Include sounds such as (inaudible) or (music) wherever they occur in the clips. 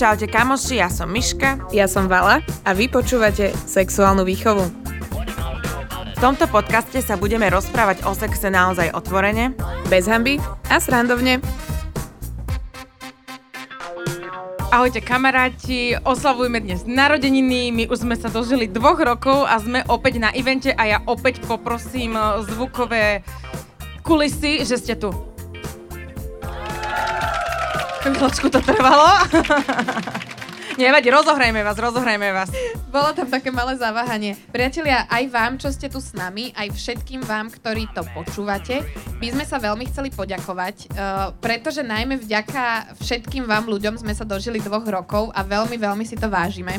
Čaute kamoši, ja som Miška. Ja som Vala a vy počúvate Sexuálnu výchovu. V tomto podcaste sa budeme rozprávať o sexe naozaj otvorene, Bez hamby a srandovne. Ahojte kamaráti, oslavujeme dnes narodeniny, my už sme sa dožili dvoch rokov a sme opäť na evente a ja opäť poprosím zvukové kulisy, že ste tu. Chvíľočku to trvalo. (laughs) Nevadí, rozohrajme vás, rozohrajme vás. Bolo tam také malé zaváhanie. Priatelia, aj vám, čo ste tu s nami, aj všetkým vám, ktorí to počúvate, by sme sa veľmi chceli poďakovať, uh, pretože najmä vďaka všetkým vám ľuďom sme sa dožili dvoch rokov a veľmi, veľmi si to vážime.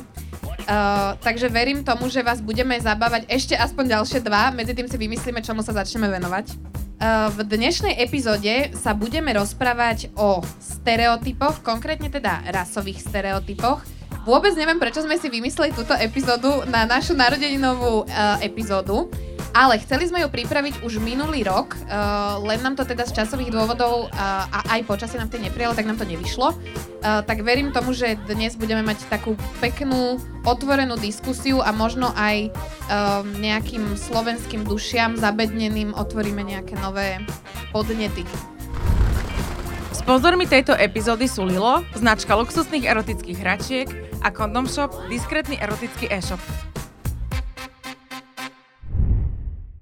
Uh, takže verím tomu, že vás budeme zabávať ešte aspoň ďalšie dva, medzi tým si vymyslíme, čomu sa začneme venovať. Uh, v dnešnej epizóde sa budeme rozprávať o stereotypoch, konkrétne teda rasových stereotypoch. Vôbec neviem, prečo sme si vymysleli túto epizódu na našu narodeninovú uh, epizódu, ale chceli sme ju pripraviť už minulý rok, uh, len nám to teda z časových dôvodov uh, a aj počasie nám to neprijalo, tak nám to nevyšlo. Uh, tak verím tomu, že dnes budeme mať takú peknú, otvorenú diskusiu a možno aj um, nejakým slovenským dušiam zabedneným otvoríme nejaké nové podnety. Sponzormi tejto epizódy sú Lilo, značka luxusných erotických hračiek a Condom Shop, diskrétny erotický e-shop.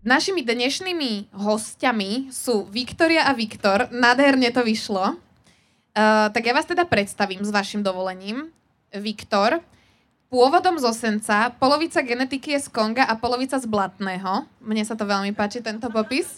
Našimi dnešnými hostiami sú Viktoria a Viktor. Nádherne to vyšlo. Uh, tak ja vás teda predstavím s vašim dovolením. Viktor, pôvodom z Osenca, polovica genetiky je z Konga a polovica z Blatného. Mne sa to veľmi páči, tento popis.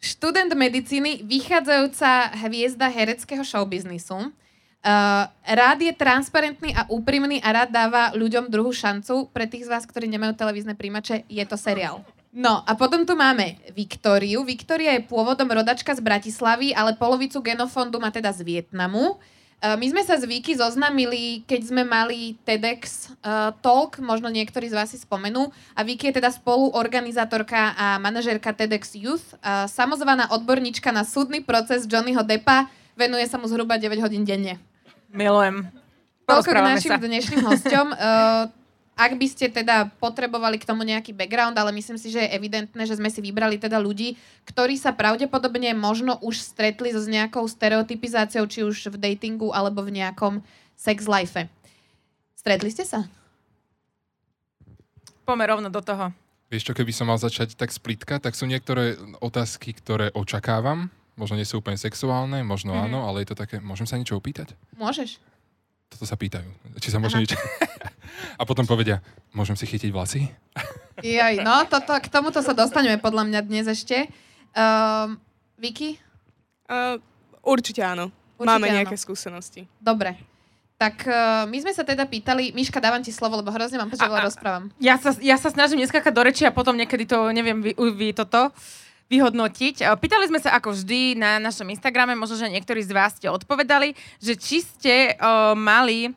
Študent medicíny, vychádzajúca hviezda hereckého showbiznisu. Uh, rád je transparentný a úprimný a rád dáva ľuďom druhú šancu. Pre tých z vás, ktorí nemajú televízne príjimače, je to seriál. No a potom tu máme Viktóriu. Viktória je pôvodom rodačka z Bratislavy, ale polovicu genofondu má teda z Vietnamu. Uh, my sme sa s Viki zoznamili, keď sme mali TEDx uh, Talk, možno niektorí z vás si spomenú. A Viki je teda spoluorganizátorka a manažérka TEDx Youth, uh, samozvaná odborníčka na súdny proces Johnnyho Deppa, venuje sa mu zhruba 9 hodín denne. Milujem. Toľko k našim sa. dnešným hosťom. Uh, (laughs) ak by ste teda potrebovali k tomu nejaký background, ale myslím si, že je evidentné, že sme si vybrali teda ľudí, ktorí sa pravdepodobne možno už stretli so s nejakou stereotypizáciou, či už v datingu alebo v nejakom sex life. Stretli ste sa? Poďme rovno do toho. Vieš čo, keby som mal začať tak splitka, tak sú niektoré otázky, ktoré očakávam. Možno nie sú úplne sexuálne, možno mm-hmm. áno, ale je to také, môžem sa niečo opýtať? Môžeš. Toto sa pýtajú. Či sa môžem niečo... A potom povedia, môžem si chytiť vlasy? Jaj, no, toto, k tomuto sa dostaneme podľa mňa dnes ešte. Um, Vicky? Uh, určite áno. Určite Máme áno. nejaké skúsenosti. Dobre. Tak uh, my sme sa teda pýtali, Miška, dávam ti slovo, lebo hrozne mám, že veľa rozprávam. Ja sa, ja sa snažím neskakať do reči a potom niekedy to neviem vy, vy toto vyhodnotiť. E, Pýtali sme sa ako vždy na našom Instagrame, možno, že niektorí z vás ste odpovedali, že či ste uh, mali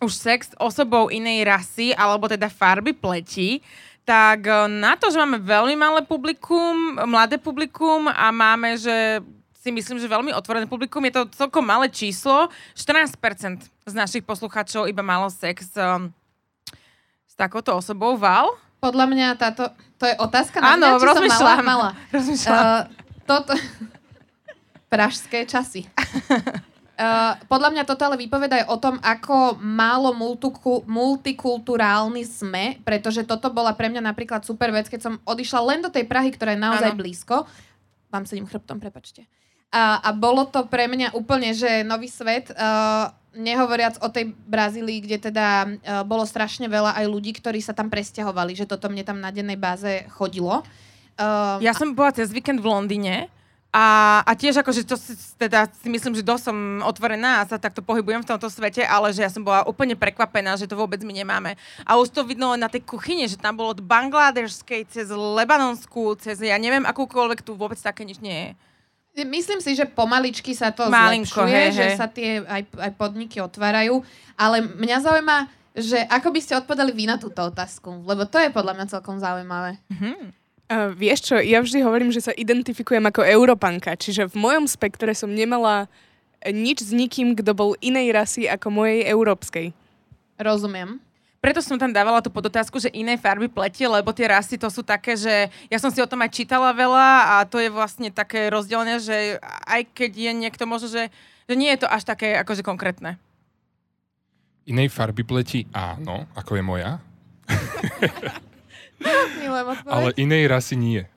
už sex s osobou inej rasy alebo teda farby pleti, tak e, na to, že máme veľmi malé publikum, mladé publikum a máme, že si myslím, že veľmi otvorené publikum, je to celkom malé číslo. 14% z našich poslucháčov iba malo sex um, s takouto osobou. Val? Podľa mňa táto, to je otázka na Áno, mňa, či som. Mala, mala. (laughs) Rozmýšľam. Uh, toto... (laughs) Pražské časy. Uh, (laughs) podľa mňa toto ale vypoveda aj o tom, ako málo multiku, multikulturálni sme, pretože toto bola pre mňa napríklad super vec, keď som odišla len do tej Prahy, ktorá je naozaj Áno. blízko. Vám sedím chrbtom, prepačte. A, a bolo to pre mňa úplne, že nový svet, uh, nehovoriac o tej Brazílii, kde teda uh, bolo strašne veľa aj ľudí, ktorí sa tam presťahovali, že toto mne tam na dennej báze chodilo. Uh, Ja som bola cez víkend v Londýne a, a tiež akože to si, teda si myslím, že dosť som otvorená a sa takto pohybujem v tomto svete, ale že ja som bola úplne prekvapená, že to vôbec my nemáme. A už to vidno na tej kuchyni, že tam bolo od bangladešskej cez Lebanonskú, cez ja neviem akúkoľvek tu vôbec také nič nie je. Myslím si, že pomaličky sa to Malinko, zlepšuje, hej, že hej. sa tie aj, aj podniky otvárajú, ale mňa zaujíma, že ako by ste odpovedali vy na túto otázku, lebo to je podľa mňa celkom zaujímavé. Uh, vieš čo, ja vždy hovorím, že sa identifikujem ako Európanka, čiže v mojom spektre som nemala nič s nikým, kto bol inej rasy ako mojej európskej. Rozumiem. Preto som tam dávala tú podotázku, že inej farby pleti, lebo tie rasy to sú také, že ja som si o tom aj čítala veľa a to je vlastne také rozdielne, že aj keď je niekto možno, že, že nie je to až také akože konkrétne. Inej farby pleti áno, ako je moja, (laughs) ale inej rasy nie.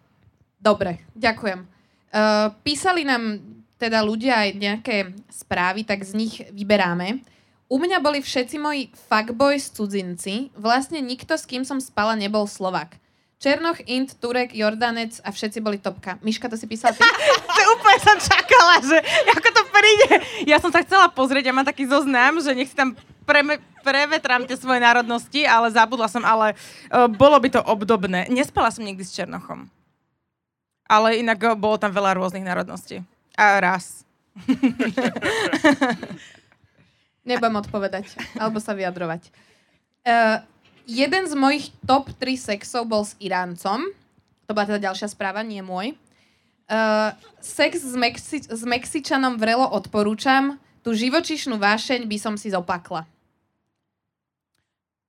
Dobre, ďakujem. Uh, písali nám teda ľudia aj nejaké správy, tak z nich vyberáme. U mňa boli všetci moji fuckboys cudzinci. Vlastne nikto, s kým som spala, nebol Slovak. Černoch, Int, Turek, Jordanec a všetci boli topka. Miška, to si písala ty? (laughs) To úplne som čakala, že ako to príde. Ja som sa chcela pozrieť, ja mám taký zoznam, že nech si tam preme, prevetrám tie svoje národnosti, ale zabudla som, ale uh, bolo by to obdobné. Nespala som nikdy s Černochom. Ale inak uh, bolo tam veľa rôznych národností. A raz. (laughs) Nebudem odpovedať, alebo sa vyjadrovať. Uh, jeden z mojich top 3 sexov bol s Iráncom. To bola teda ďalšia správa, nie môj. Uh, sex s, Mexi- s Mexičanom vrelo odporúčam. Tú živočišnú vášeň by som si zopakla.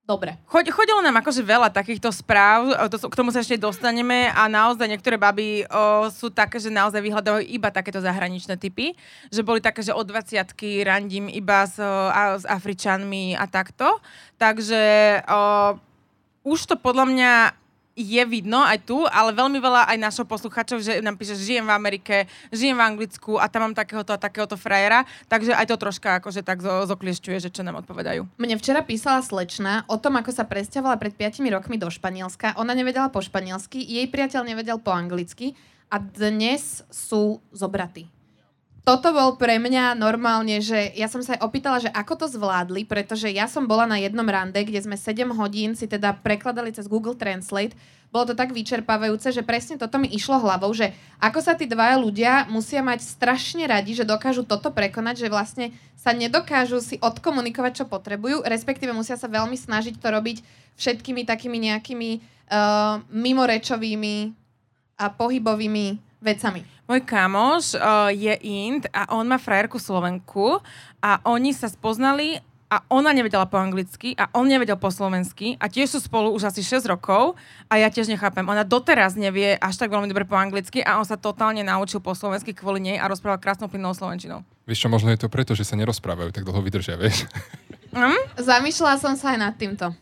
Dobre. Chod, chodilo nám akože veľa takýchto správ, o, to, k tomu sa ešte dostaneme a naozaj niektoré baby o, sú také, že naozaj vyhľadajú iba takéto zahraničné typy, že boli také, že od 20 randím iba s, o, a, s Afričanmi a takto. Takže o, už to podľa mňa je vidno aj tu, ale veľmi veľa aj našho posluchačov, že nám píše, že žijem v Amerike, žijem v Anglicku a tam mám takéhoto a takéhoto frajera, takže aj to troška akože tak zo, zokliešťuje, že čo nám odpovedajú. Mne včera písala slečna o tom, ako sa presťahovala pred 5 rokmi do Španielska. Ona nevedela po španielsky, jej priateľ nevedel po anglicky a dnes sú zobratí. Toto bol pre mňa normálne, že ja som sa aj opýtala, že ako to zvládli, pretože ja som bola na jednom rande, kde sme 7 hodín si teda prekladali cez Google Translate. Bolo to tak vyčerpávajúce, že presne toto mi išlo hlavou, že ako sa tí dvaja ľudia musia mať strašne radi, že dokážu toto prekonať, že vlastne sa nedokážu si odkomunikovať, čo potrebujú, respektíve musia sa veľmi snažiť to robiť všetkými takými nejakými uh, mimorečovými a pohybovými vecami. Môj kamoš uh, je Int a on má frajerku Slovenku a oni sa spoznali a ona nevedela po anglicky a on nevedel po slovensky a tiež sú spolu už asi 6 rokov a ja tiež nechápem. Ona doteraz nevie až tak veľmi dobre po anglicky a on sa totálne naučil po slovensky kvôli nej a rozprával krásnou plynnou slovenčinou. Vieš čo, možno je to preto, že sa nerozprávajú, tak dlho vydržia, vieš? Hm? Zamýšľala som sa aj nad týmto.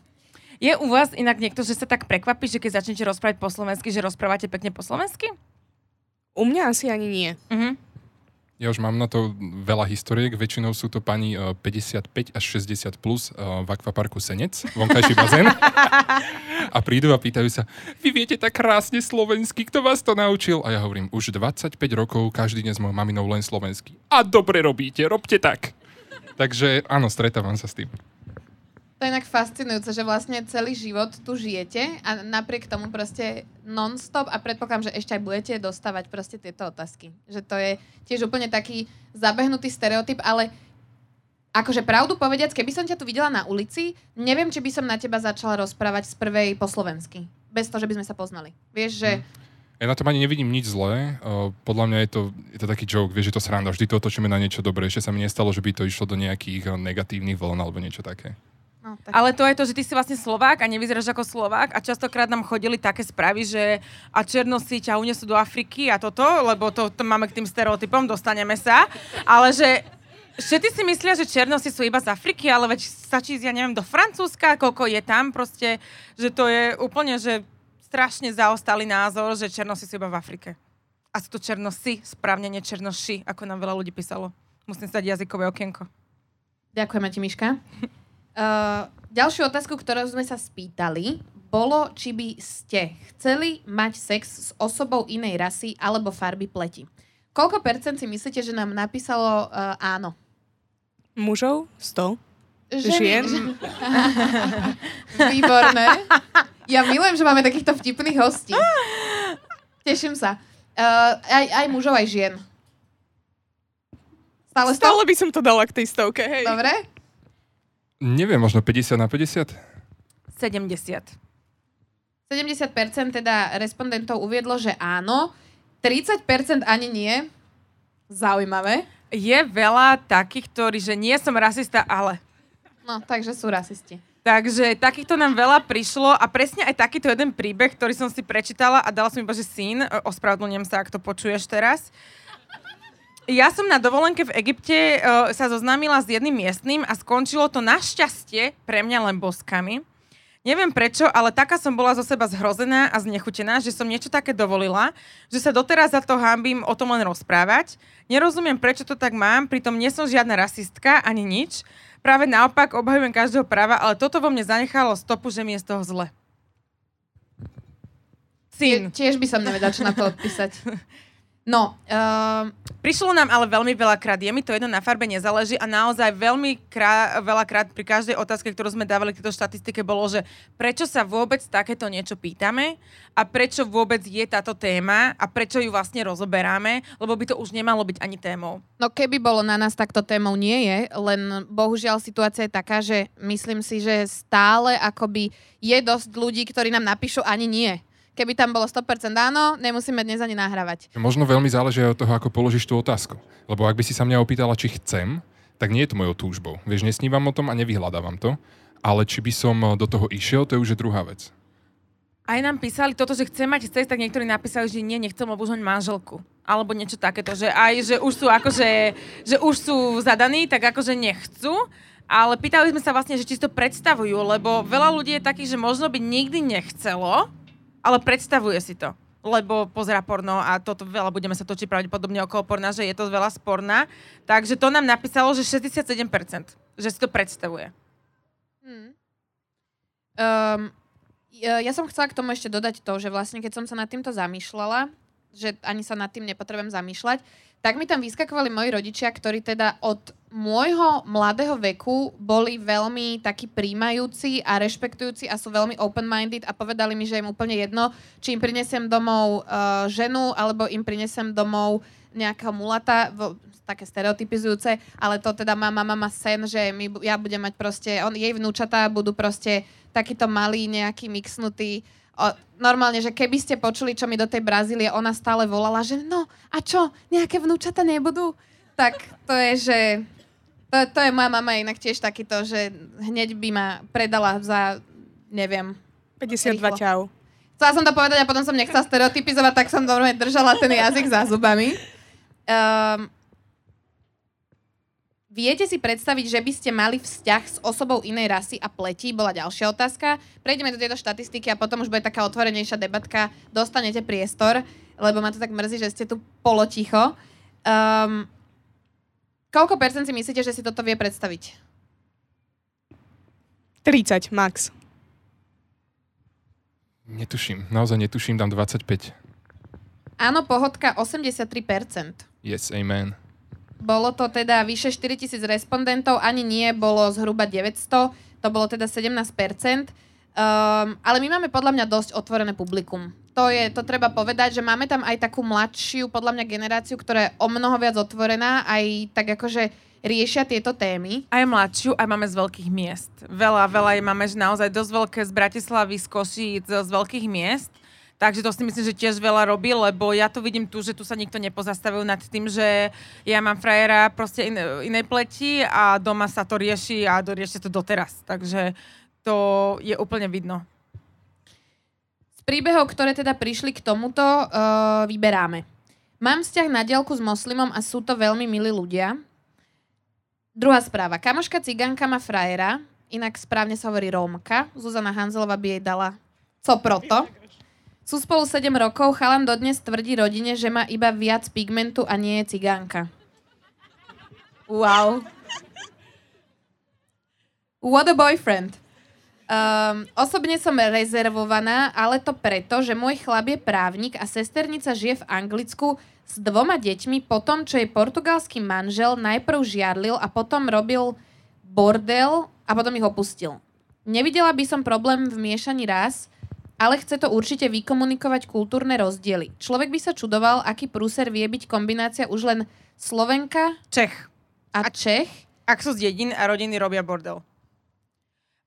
Je u vás inak niekto, že sa tak prekvapí, že keď začnete rozprávať po slovensky, že rozprávate pekne po slovensky? U mňa asi ani nie. Mhm. Ja už mám na to veľa historiek, väčšinou sú to pani eh, 55 až 60 plus eh, v akvaparku Senec, vonkajší bazén. A prídu a pýtajú sa, vy viete tak krásne slovensky, kto vás to naučil? A ja hovorím, už 25 rokov, každý deň s mojou maminou len slovensky. A dobre robíte, robte tak. Takže áno, stretávam sa s tým. To je inak fascinujúce, že vlastne celý život tu žijete a napriek tomu proste non-stop a predpokladám, že ešte aj budete dostávať proste tieto otázky. Že to je tiež úplne taký zabehnutý stereotyp, ale akože pravdu povediac, keby som ťa tu videla na ulici, neviem, či by som na teba začala rozprávať z prvej po slovensky. Bez toho, že by sme sa poznali. Vieš, že... Ja na tom ani nevidím nič zlé. Podľa mňa je to, je to taký joke, vieš, že to sranda. Vždy to otočíme na niečo dobré. Ešte sa mi nestalo, že by to išlo do nejakých negatívnych vln alebo niečo také. No, tak... Ale to je to, že ty si vlastne Slovák a nevyzeráš ako Slovák a častokrát nám chodili také správy, že a černosy ťa unesú do Afriky a toto, lebo to, to máme k tým stereotypom, dostaneme sa. Ale že Všetci si myslia, že černosy sú iba z Afriky, ale veď stačí ísť, ja neviem, do Francúzska, koľko je tam proste, že to je úplne, že strašne zaostalý názor, že černosy sú iba v Afrike. A sú to černosy, správne nie černoši, ako nám veľa ľudí písalo. Musím si dať jazykové okienko. Ďakujeme ti, Miška. Uh, ďalšiu otázku, ktorú sme sa spýtali, bolo, či by ste chceli mať sex s osobou inej rasy alebo farby pleti. Koľko percent si myslíte, že nám napísalo uh, áno? Mužov? 100. Ženy, Žien? (laughs) Výborné. Ja milujem, že máme takýchto vtipných hostí. Teším sa. Uh, aj, aj mužov, aj žien. Stále 100? Stále by som to dala k tej stovke, hej. Dobre? Neviem, možno 50 na 50? 70. 70% teda respondentov uviedlo, že áno. 30% ani nie. Zaujímavé. Je veľa takých, ktorí, že nie som rasista, ale... No, takže sú rasisti. Takže takýchto nám veľa prišlo a presne aj takýto jeden príbeh, ktorý som si prečítala a dala som iba, že syn, ospravedlňujem sa, ak to počuješ teraz. Ja som na dovolenke v Egypte uh, sa zoznámila s jedným miestnym a skončilo to našťastie pre mňa len boskami. Neviem prečo, ale taká som bola zo seba zhrozená a znechutená, že som niečo také dovolila, že sa doteraz za to hambím o tom len rozprávať. Nerozumiem, prečo to tak mám, pritom nie som žiadna rasistka ani nič. Práve naopak obhajujem každého práva, ale toto vo mne zanechalo stopu, že mi je z toho zle. Syn. Tie, tiež by som nevedela, čo na to odpísať. (laughs) No, uh, Prišlo nám ale veľmi veľakrát, je mi to jedno na farbe nezáleží a naozaj veľmi krá, veľakrát pri každej otázke, ktorú sme dávali k tejto štatistike, bolo, že prečo sa vôbec takéto niečo pýtame a prečo vôbec je táto téma a prečo ju vlastne rozoberáme, lebo by to už nemalo byť ani témou. no keby bolo na nás takto témou, nie je, len bohužiaľ situácia je taká, že myslím si, že stále akoby je dosť ľudí, ktorí nám napíšu ani nie. Keby tam bolo 100% áno, nemusíme dnes ani nahrávať. Možno veľmi záleží aj od toho, ako položíš tú otázku. Lebo ak by si sa mňa opýtala, či chcem, tak nie je to mojou túžbou. Vieš, nesnívam o tom a nevyhľadávam to. Ale či by som do toho išiel, to je už je druhá vec. Aj nám písali toto, že chcem mať sex, tak niektorí napísali, že nie, nechcem, lebo už mať manželku. Alebo niečo takéto, že aj, že už sú akože, že už sú zadaní, tak akože nechcú. Ale pýtali sme sa vlastne, že či si to predstavujú, lebo veľa ľudí je takých, že možno by nikdy nechcelo, ale predstavuje si to. Lebo pozera porno a toto veľa budeme sa točiť pravdepodobne okolo porna, že je to veľa sporná. Takže to nám napísalo, že 67%, že si to predstavuje. Hmm. Um, ja, som chcela k tomu ešte dodať to, že vlastne keď som sa nad týmto zamýšľala, že ani sa nad tým nepotrebujem zamýšľať, tak mi tam vyskakovali moji rodičia, ktorí teda od môjho mladého veku boli veľmi takí príjmajúci a rešpektujúci a sú veľmi open-minded a povedali mi, že im úplne jedno, či im prinesiem domov uh, ženu alebo im prinesiem domov nejakého mulata, vo, také stereotypizujúce, ale to teda má mama má sen, že my, ja budem mať proste, on, jej vnúčatá budú proste takýto malý, nejaký mixnutý O, normálne, že keby ste počuli, čo mi do tej Brazílie ona stále volala, že no a čo, nejaké vnúčata nebudú? Tak to je, že to, to je moja mama inak tiež takýto, že hneď by ma predala za, neviem, 52 Rýchlo. čau. Chcela som to povedať a potom som nechcela stereotypizovať, tak som normálne držala ten jazyk za zubami. Um, viete si predstaviť, že by ste mali vzťah s osobou inej rasy a pleti? Bola ďalšia otázka. Prejdeme do tejto štatistiky a potom už bude taká otvorenejšia debatka. Dostanete priestor, lebo ma to tak mrzí, že ste tu poloticho. Um, koľko percent si myslíte, že si toto vie predstaviť? 30 max. Netuším, naozaj netuším, dám 25. Áno, pohodka 83%. Yes, amen. Bolo to teda vyše 4000 respondentov, ani nie, bolo zhruba 900, to bolo teda 17%. Um, ale my máme podľa mňa dosť otvorené publikum. To, je, to treba povedať, že máme tam aj takú mladšiu, podľa mňa, generáciu, ktorá je o mnoho viac otvorená, aj tak akože riešia tieto témy. Aj mladšiu, aj máme z veľkých miest. Veľa, veľa je máme že naozaj dosť veľké z Bratislavy, z Košíc, z veľkých miest. Takže to si myslím, že tiež veľa robí, lebo ja tu vidím tu, že tu sa nikto nepozastavil nad tým, že ja mám frajera proste in, inej pleti a doma sa to rieši a dorieši to doteraz. Takže to je úplne vidno. Z príbehov, ktoré teda prišli k tomuto, uh, vyberáme. Mám vzťah na dielku s moslimom a sú to veľmi milí ľudia. Druhá správa. Kamoška cigánka má frajera, inak správne sa hovorí Rómka. Zuzana Hanzelová by jej dala co proto. Sú spolu 7 rokov, chalan dodnes tvrdí rodine, že má iba viac pigmentu a nie je cigánka. Wow. What a boyfriend. Um, osobne som rezervovaná, ale to preto, že môj chlap je právnik a sesternica žije v Anglicku s dvoma deťmi po tom, čo jej portugalský manžel najprv žiarlil a potom robil bordel a potom ich opustil. Nevidela by som problém v miešaní ras, ale chce to určite vykomunikovať kultúrne rozdiely. Človek by sa čudoval, aký prúser vie byť kombinácia už len Slovenka Čech. a Čech. Ak sú z dedín a rodiny robia bordel.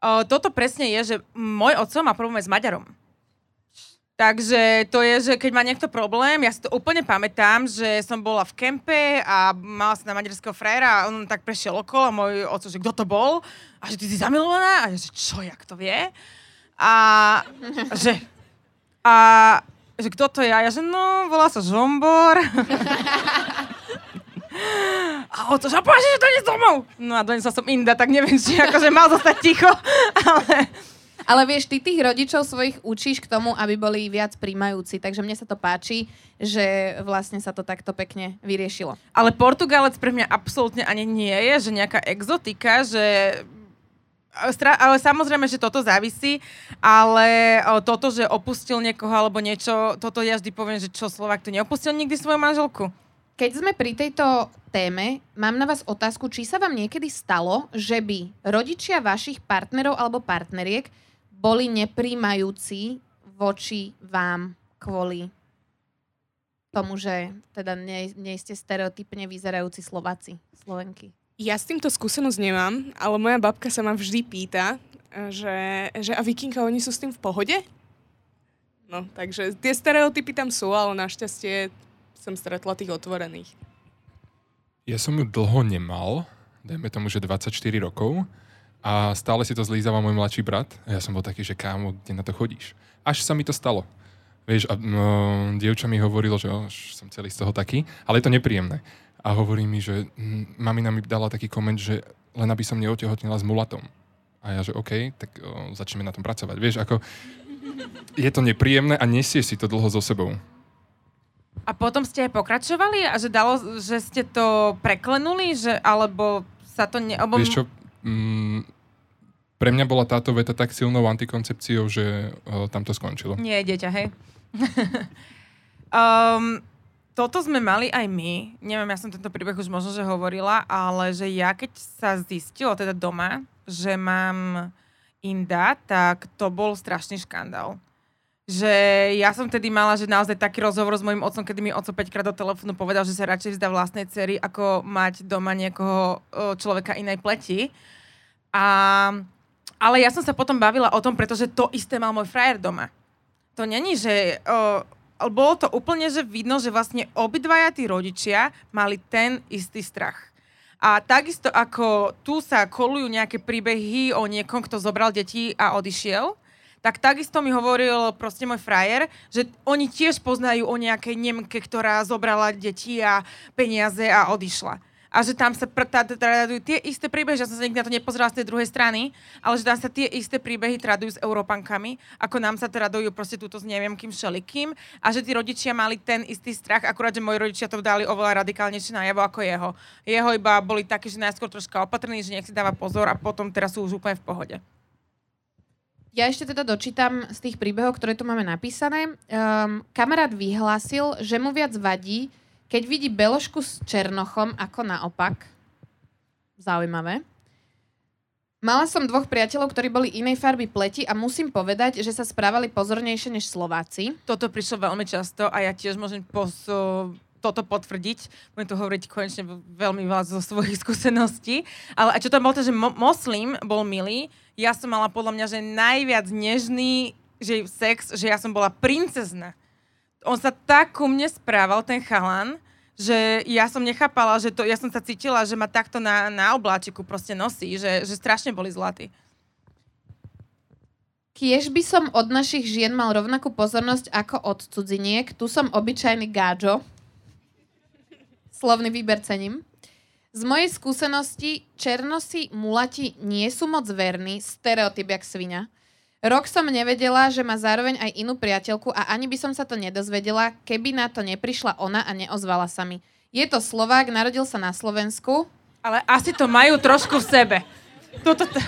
O, toto presne je, že môj otco má problém s Maďarom. Takže to je, že keď má niekto problém, ja si to úplne pamätám, že som bola v kempe a mala sa na maďarského frajera a on tak prešiel okolo a môj oco, že kto to bol? A že ty si zamilovaná? A ja, že čo, jak to vie? A že... A že kto to je? A ja, že no, volá sa Žombor. A o to, že páči, že to nie domov. No a donesla som Inda, tak neviem, či akože mal zostať ticho, ale... Ale vieš, ty tých rodičov svojich učíš k tomu, aby boli viac príjmajúci, takže mne sa to páči, že vlastne sa to takto pekne vyriešilo. Ale Portugalec pre mňa absolútne ani nie je, že nejaká exotika, že ale samozrejme, že toto závisí, ale toto, že opustil niekoho alebo niečo, toto ja vždy poviem, že čo Slovak tu neopustil nikdy svoju manželku. Keď sme pri tejto téme, mám na vás otázku, či sa vám niekedy stalo, že by rodičia vašich partnerov alebo partneriek boli nepríjmajúci voči vám kvôli tomu, že teda nie, nie ste stereotypne vyzerajúci Slováci, Slovenky. Ja s týmto skúsenosť nemám, ale moja babka sa ma vždy pýta, že, že a vikinka, oni sú s tým v pohode? No, takže tie stereotypy tam sú, ale našťastie som stretla tých otvorených. Ja som ju dlho nemal, dajme tomu, že 24 rokov a stále si to zlízava môj mladší brat a ja som bol taký, že kámo, kde na to chodíš? Až sa mi to stalo. Vieš, a no, dievča mi hovorilo, že oh, som celý z toho taký, ale je to nepríjemné. A hovorí mi, že hm, mamina mi dala taký koment, že len aby som neotehotnila s mulatom. A ja, že OK, tak o, začneme na tom pracovať. Vieš, ako je to nepríjemné a nesieš si to dlho so sebou. A potom ste aj pokračovali a že dalo, že ste to preklenuli, že alebo sa to ne... Alebo... Vieš čo, mm, pre mňa bola táto veta tak silnou antikoncepciou, že uh, tam to skončilo. Nie, dieťa, hej. (laughs) um, toto sme mali aj my. Neviem, ja som tento príbeh už možno, že hovorila, ale že ja keď sa zistilo teda doma, že mám inda, tak to bol strašný škandál že ja som tedy mala, že naozaj taký rozhovor s mojim otcom, kedy mi oco 5 krát do telefónu povedal, že sa radšej vzdá vlastnej cery, ako mať doma niekoho človeka inej pleti. A, ale ja som sa potom bavila o tom, pretože to isté mal môj frajer doma. To není, že... O, bolo to úplne, že vidno, že vlastne obidvaja tí rodičia mali ten istý strach. A takisto ako tu sa kolujú nejaké príbehy o niekom, kto zobral deti a odišiel, tak takisto mi hovoril proste môj frajer, že oni tiež poznajú o nejakej Nemke, ktorá zobrala deti a peniaze a odišla. A že tam sa tradujú tie isté príbehy, že som sa nikdy na to nepozerala z tej druhej strany, ale že tam sa tie isté príbehy tradujú s Európankami, ako nám sa tradujú proste túto s neviem kým všelikým a že tí rodičia mali ten istý strach, akurát, že moji rodičia to dali oveľa radikálnejšie najavo ako jeho. Jeho iba boli takí, že najskôr troška opatrní, že nech si dáva pozor a potom teraz sú už úplne v pohode. Ja ešte teda dočítam z tých príbehov, ktoré tu máme napísané. Um, kamarát vyhlásil, že mu viac vadí, keď vidí Belošku s Černochom ako naopak. Zaujímavé. Mala som dvoch priateľov, ktorí boli inej farby pleti a musím povedať, že sa správali pozornejšie než Slováci. Toto prišlo veľmi často a ja tiež môžem pos- toto potvrdiť. Budem to hovoriť konečne veľmi veľa zo svojich (laughs) skúseností. Ale a čo tam bolo to, že mo- moslim bol milý, ja som mala podľa mňa, že najviac nežný že sex, že ja som bola princezna. On sa tak ku mne správal, ten chalan, že ja som nechápala, že to, ja som sa cítila, že ma takto na, na obláčiku proste nosí, že, že strašne boli zlatí. Kiež by som od našich žien mal rovnakú pozornosť ako od cudziniek. Tu som obyčajný gáčo. Slovný výber cením. Z mojej skúsenosti, černosi mulati nie sú moc verní, stereotyp jak svinia. Rok som nevedela, že má zároveň aj inú priateľku a ani by som sa to nedozvedela, keby na to neprišla ona a neozvala sa mi. Je to Slovák, narodil sa na Slovensku. Ale asi to majú trošku v sebe. Toto... T-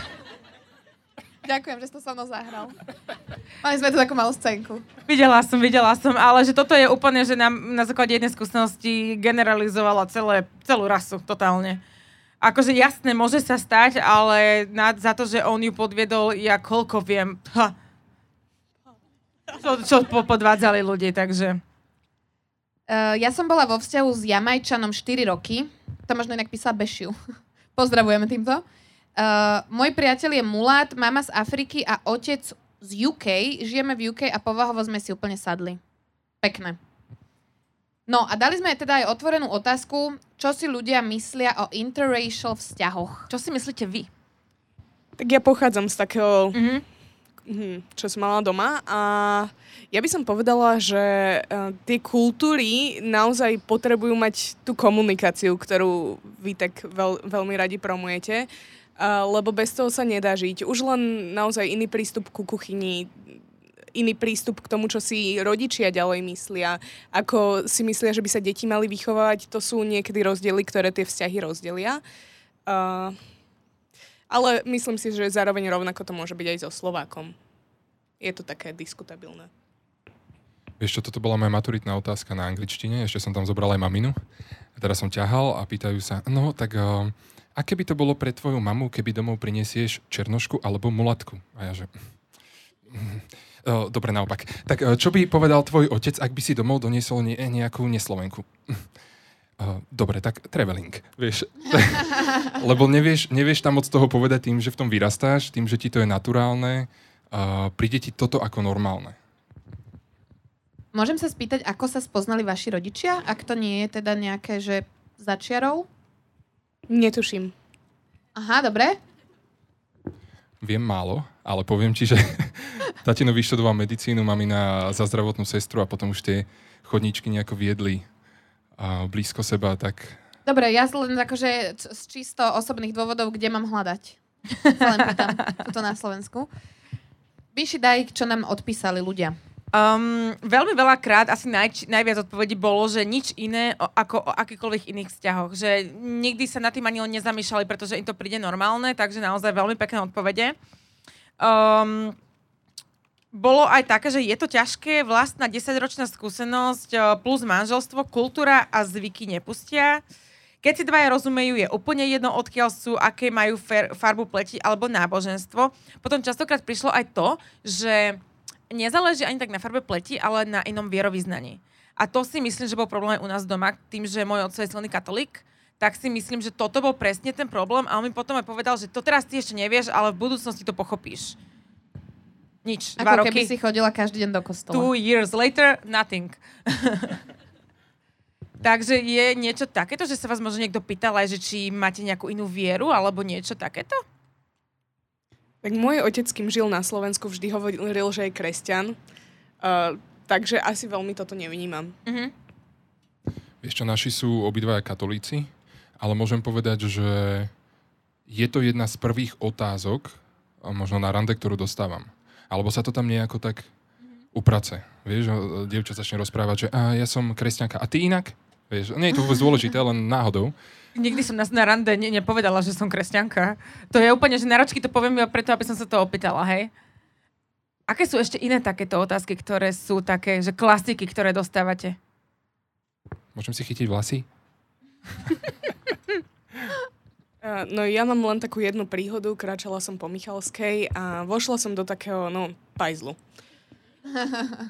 Ďakujem, že si to so mnou zahral. Mali sme tu takú malú scénku. Videla som, videla som, ale že toto je úplne, že nám na základe jednej skúsenosti generalizovala celé, celú rasu totálne. Akože jasné, môže sa stať, ale na, za to, že on ju podviedol, ja koľko viem, ha, čo, čo podvádzali ľudí, takže... Uh, ja som bola vo vzťahu s Jamajčanom 4 roky. To možno inak písala Bešiu. (laughs) Pozdravujeme týmto. Uh, môj priateľ je mulát, mama z Afriky a otec z UK, žijeme v UK a povahovo sme si úplne sadli. Pekné. No a dali sme teda aj otvorenú otázku, čo si ľudia myslia o interracial vzťahoch. Čo si myslíte vy? Tak ja pochádzam z takého, Mhm. hm, čo som mala doma a ja by som povedala, že uh, tie kultúry naozaj potrebujú mať tú komunikáciu, ktorú vy tak veľ, veľmi radi promujete, uh, lebo bez toho sa nedá žiť. Už len naozaj iný prístup ku kuchyni, iný prístup k tomu, čo si rodičia ďalej myslia, ako si myslia, že by sa deti mali vychovať, to sú niekedy rozdiely, ktoré tie vzťahy rozdelia. Uh, ale myslím si, že zároveň rovnako to môže byť aj so Slovákom. Je to také diskutabilné. Vieš čo, toto bola moja maturitná otázka na angličtine, ešte som tam zobral aj maminu. A teraz som ťahal a pýtajú sa, no tak uh, aké by to bolo pre tvoju mamu, keby domov prinesieš černošku alebo mulatku? A ja že... Uh, dobre, naopak. Tak uh, čo by povedal tvoj otec, ak by si domov doniesol nie, nejakú neslovenku? Uh, dobre, tak traveling, vieš. (laughs) Lebo nevieš, nevieš tam moc toho povedať tým, že v tom vyrastáš, tým, že ti to je naturálne, uh, príde ti toto ako normálne. Môžem sa spýtať, ako sa spoznali vaši rodičia? Ak to nie je teda nejaké, že začiarov? Netuším. Aha, dobre. Viem málo, ale poviem ti, že (laughs) tatino vyštudoval medicínu, mamina za zdravotnú sestru a potom už tie chodníčky nejako viedli a blízko seba, tak Dobre, ja len akože z čisto osobných dôvodov, kde mám hľadať. (laughs) Len pýtam, tuto na Slovensku. Píši daj, čo nám odpísali ľudia. Um, veľmi veľakrát, asi naj, najviac odpovedí bolo, že nič iné o, ako o akýkoľvek iných vzťahoch. Že nikdy sa na tým ani len nezamýšľali, pretože im to príde normálne, takže naozaj veľmi pekné odpovede. Um, bolo aj také, že je to ťažké, vlastná 10-ročná skúsenosť eh, plus manželstvo, kultúra a zvyky nepustia. Keď si dvaja rozumejú, je úplne jedno, odkiaľ sú, aké majú fer, farbu pleti alebo náboženstvo. Potom častokrát prišlo aj to, že nezáleží ani tak na farbe pleti, ale na inom vierovýznaní. A to si myslím, že bol problém aj u nás doma, tým, že môj otec je silný katolík, tak si myslím, že toto bol presne ten problém a on mi potom aj povedal, že to teraz ty ešte nevieš, ale v budúcnosti to pochopíš. Nič, dva Ako keby roky. si chodila každý deň do kostola. Two years later, nothing. (laughs) Takže je niečo takéto, že sa vás možno niekto pýtal aj, že či máte nejakú inú vieru alebo niečo takéto? Tak môj otec, kým žil na Slovensku, vždy hovoril, že je kresťan. Uh, takže asi veľmi toto nevnímam. Mhm. vieš čo, naši sú obidvaja katolíci, ale môžem povedať, že je to jedna z prvých otázok, a možno na rande, ktorú dostávam. Alebo sa to tam nejako tak uprace. Vieš, dievča začne rozprávať, že a, ja som kresťanka. A ty inak? Vieš, nie je to vôbec dôležité, len náhodou. Nikdy som na, na rande ne, nepovedala, že som kresťanka. To je úplne, že naročky to poviem iba preto, aby som sa to opýtala, hej? Aké sú ešte iné takéto otázky, ktoré sú také, že klasiky, ktoré dostávate? Môžem si chytiť vlasy? (laughs) No ja mám len takú jednu príhodu, kráčala som po Michalskej a vošla som do takého, no, pajzlu.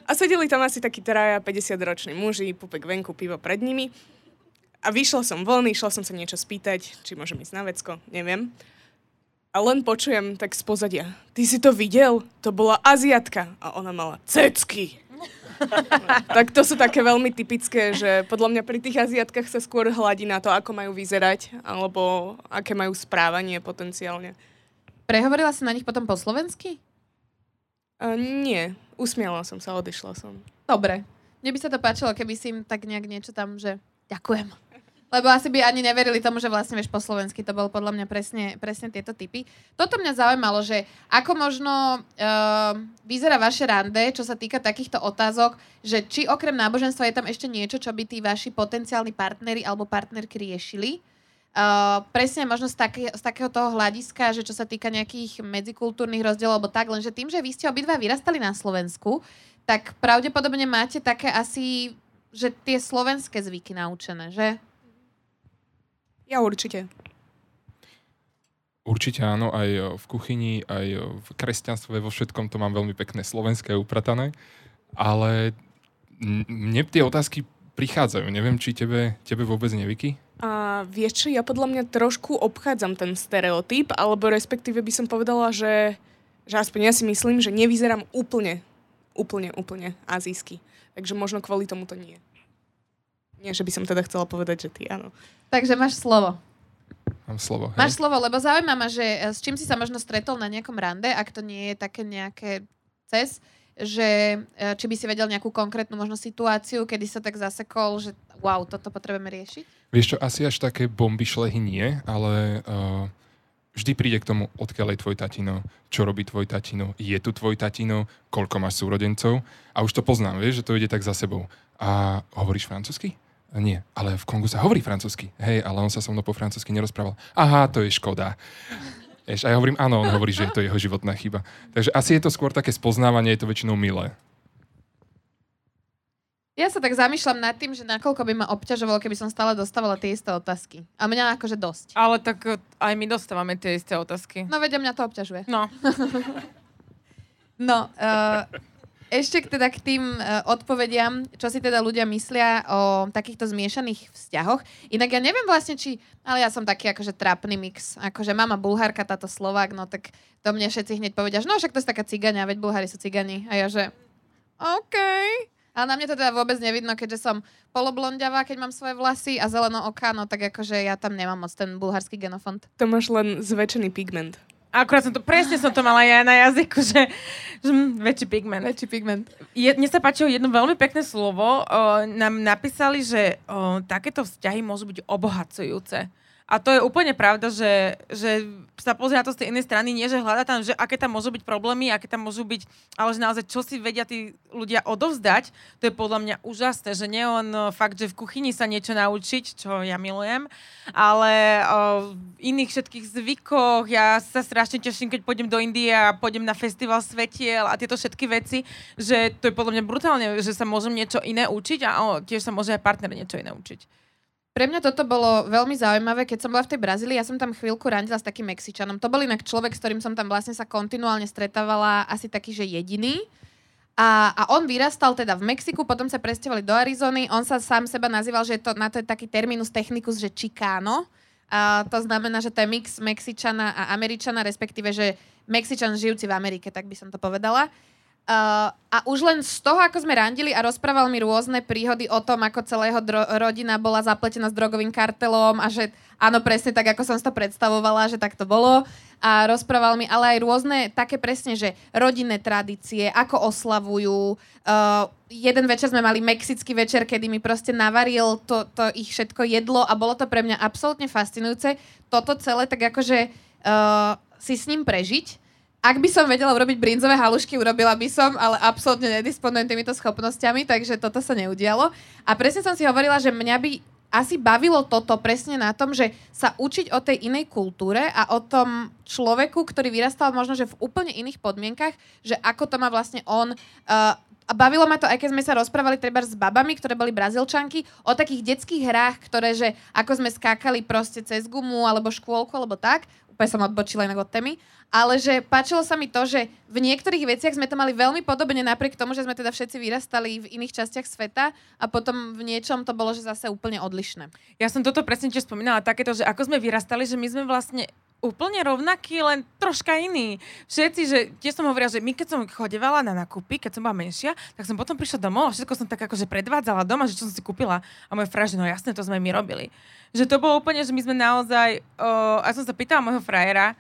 A sedeli tam asi takí traja 50-roční muži, pupek venku, pivo pred nimi. A vyšla som von, išla som sa niečo spýtať, či môžem ísť na vecko, neviem. A len počujem tak z pozadia. Ty si to videl? To bola Aziatka. A ona mala cecky. (laughs) tak to sú také veľmi typické, že podľa mňa pri tých Aziatkách sa skôr hladí na to, ako majú vyzerať, alebo aké majú správanie potenciálne. Prehovorila si na nich potom po slovensky? A nie, usmiala som sa, odišla som. Dobre. Mne by sa to páčilo, keby si im tak nejak niečo tam, že ďakujem. Lebo asi by ani neverili tomu, že vlastne vieš po slovensky. To bol podľa mňa presne, presne tieto typy. Toto mňa zaujímalo, že ako možno uh, vyzerá vaše rande, čo sa týka takýchto otázok, že či okrem náboženstva je tam ešte niečo, čo by tí vaši potenciálni partneri alebo partnerky riešili. Uh, presne možno z, také, z takého toho hľadiska, že čo sa týka nejakých medzikultúrnych rozdielov alebo tak, lenže tým, že vy ste obidva vyrastali na Slovensku, tak pravdepodobne máte také asi, že tie slovenské zvyky naučené, že? Ja určite. Určite áno, aj v kuchyni, aj v kresťanstve, vo všetkom to mám veľmi pekné slovenské upratané, ale mne tie otázky prichádzajú. Neviem, či tebe, tebe vôbec nevyky? A vieš čo, ja podľa mňa trošku obchádzam ten stereotyp, alebo respektíve by som povedala, že, že aspoň ja si myslím, že nevyzerám úplne, úplne, úplne azijsky. Takže možno kvôli tomu to nie. Nie, že by som teda chcela povedať, že ty áno. Takže máš slovo. Mám slovo. Hej? Máš slovo, lebo zaujíma ma, že e, s čím si sa možno stretol na nejakom rande, ak to nie je také nejaké cez, že e, či by si vedel nejakú konkrétnu možno situáciu, kedy sa tak zasekol, že wow, toto potrebujeme riešiť? Vieš čo, asi až také bomby šlehy nie, ale uh, vždy príde k tomu, odkiaľ je tvoj tatino, čo robí tvoj tatino, je tu tvoj tatino, koľko máš súrodencov a už to poznám, vieš, že to ide tak za sebou. A hovoríš francúzsky? Nie, ale v Kongu sa hovorí francúzsky. Hej, ale on sa so mnou po francúzsky nerozprával. Aha, to je škoda. Vieš, a ja hovorím, áno, on hovorí, že je to jeho životná chyba. Takže asi je to skôr také spoznávanie, je to väčšinou milé. Ja sa tak zamýšľam nad tým, že nakoľko by ma obťažovalo, keby som stále dostávala tie isté otázky. A mňa akože dosť. Ale tak e, aj my dostávame tie isté otázky. No vedia, mňa to obťažuje. No. (laughs) No, uh, ešte k- teda k tým uh, odpovediam, čo si teda ľudia myslia o takýchto zmiešaných vzťahoch. Inak ja neviem vlastne, či... Ale ja som taký akože trapný mix. Akože mama bulhárka, táto Slovák, no tak to mne všetci hneď povedia, že no však to je taká cigania, veď Bulhári sú cigani. A ja že... OK. Ale na mne to teda vôbec nevidno, keďže som poloblondiavá, keď mám svoje vlasy a zeleno oka, no tak akože ja tam nemám moc ten bulharský genofond. To máš len zväčšený pigment. Akurát som to, presne som to mala ja na jazyku, že, že hm, väčší pigment. Väčší pigment. Je, mne sa páčilo jedno veľmi pekné slovo. O, nám napísali, že o, takéto vzťahy môžu byť obohacujúce. A to je úplne pravda, že, že sa pozrie na to z tej inej strany, nie že hľada tam, že aké tam môžu byť problémy, aké tam môžu byť, ale že naozaj čo si vedia tí ľudia odovzdať, to je podľa mňa úžasné, že nie on o, fakt, že v kuchyni sa niečo naučiť, čo ja milujem, ale o, v iných všetkých zvykoch, ja sa strašne teším, keď pôjdem do Indie a pôjdem na festival svetiel a tieto všetky veci, že to je podľa mňa brutálne, že sa môžem niečo iné učiť a o, tiež sa môže aj partner niečo iné učiť. Pre mňa toto bolo veľmi zaujímavé, keď som bola v tej Brazílii, ja som tam chvíľku randila s takým Mexičanom. To bol inak človek, s ktorým som tam vlastne sa kontinuálne stretávala asi taký, že jediný. A, a on vyrastal teda v Mexiku, potom sa presťahovali do Arizony. On sa sám seba nazýval, že to, na to je taký terminus technicus, že Chicano. A to znamená, že to je mix Mexičana a Američana, respektíve, že Mexičan žijúci v Amerike, tak by som to povedala. Uh, a už len z toho, ako sme randili a rozprával mi rôzne príhody o tom, ako celá jeho dro- rodina bola zapletená s drogovým kartelom a že áno, presne tak, ako som si to predstavovala, že tak to bolo. A rozprával mi ale aj rôzne také presne, že rodinné tradície, ako oslavujú. Uh, jeden večer sme mali mexický večer, kedy mi proste navaril to, to ich všetko jedlo a bolo to pre mňa absolútne fascinujúce. Toto celé tak akože uh, si s ním prežiť. Ak by som vedela urobiť brinzové halušky, urobila by som, ale absolútne nedisponujem týmito schopnosťami, takže toto sa neudialo. A presne som si hovorila, že mňa by asi bavilo toto presne na tom, že sa učiť o tej inej kultúre a o tom človeku, ktorý vyrastal možno, že v úplne iných podmienkach, že ako to má vlastne on uh, a bavilo ma to, aj keď sme sa rozprávali treba s babami, ktoré boli brazilčanky, o takých detských hrách, ktoré, že ako sme skákali proste cez gumu, alebo škôlku, alebo tak. Úplne som odbočila inak od témy. Ale že páčilo sa mi to, že v niektorých veciach sme to mali veľmi podobne, napriek tomu, že sme teda všetci vyrastali v iných častiach sveta a potom v niečom to bolo, že zase úplne odlišné. Ja som toto presne tiež spomínala, takéto, že ako sme vyrastali, že my sme vlastne úplne rovnakí, len troška iní. Všetci, že tiež som hovorila, že my keď som chodevala na nakupy, keď som bola menšia, tak som potom prišla domov a všetko som tak akože predvádzala doma, že čo som si kúpila. A môj frajer, že no jasne, to sme my robili. Že to bolo úplne, že my sme naozaj, uh, a som sa pýtala môjho frajera,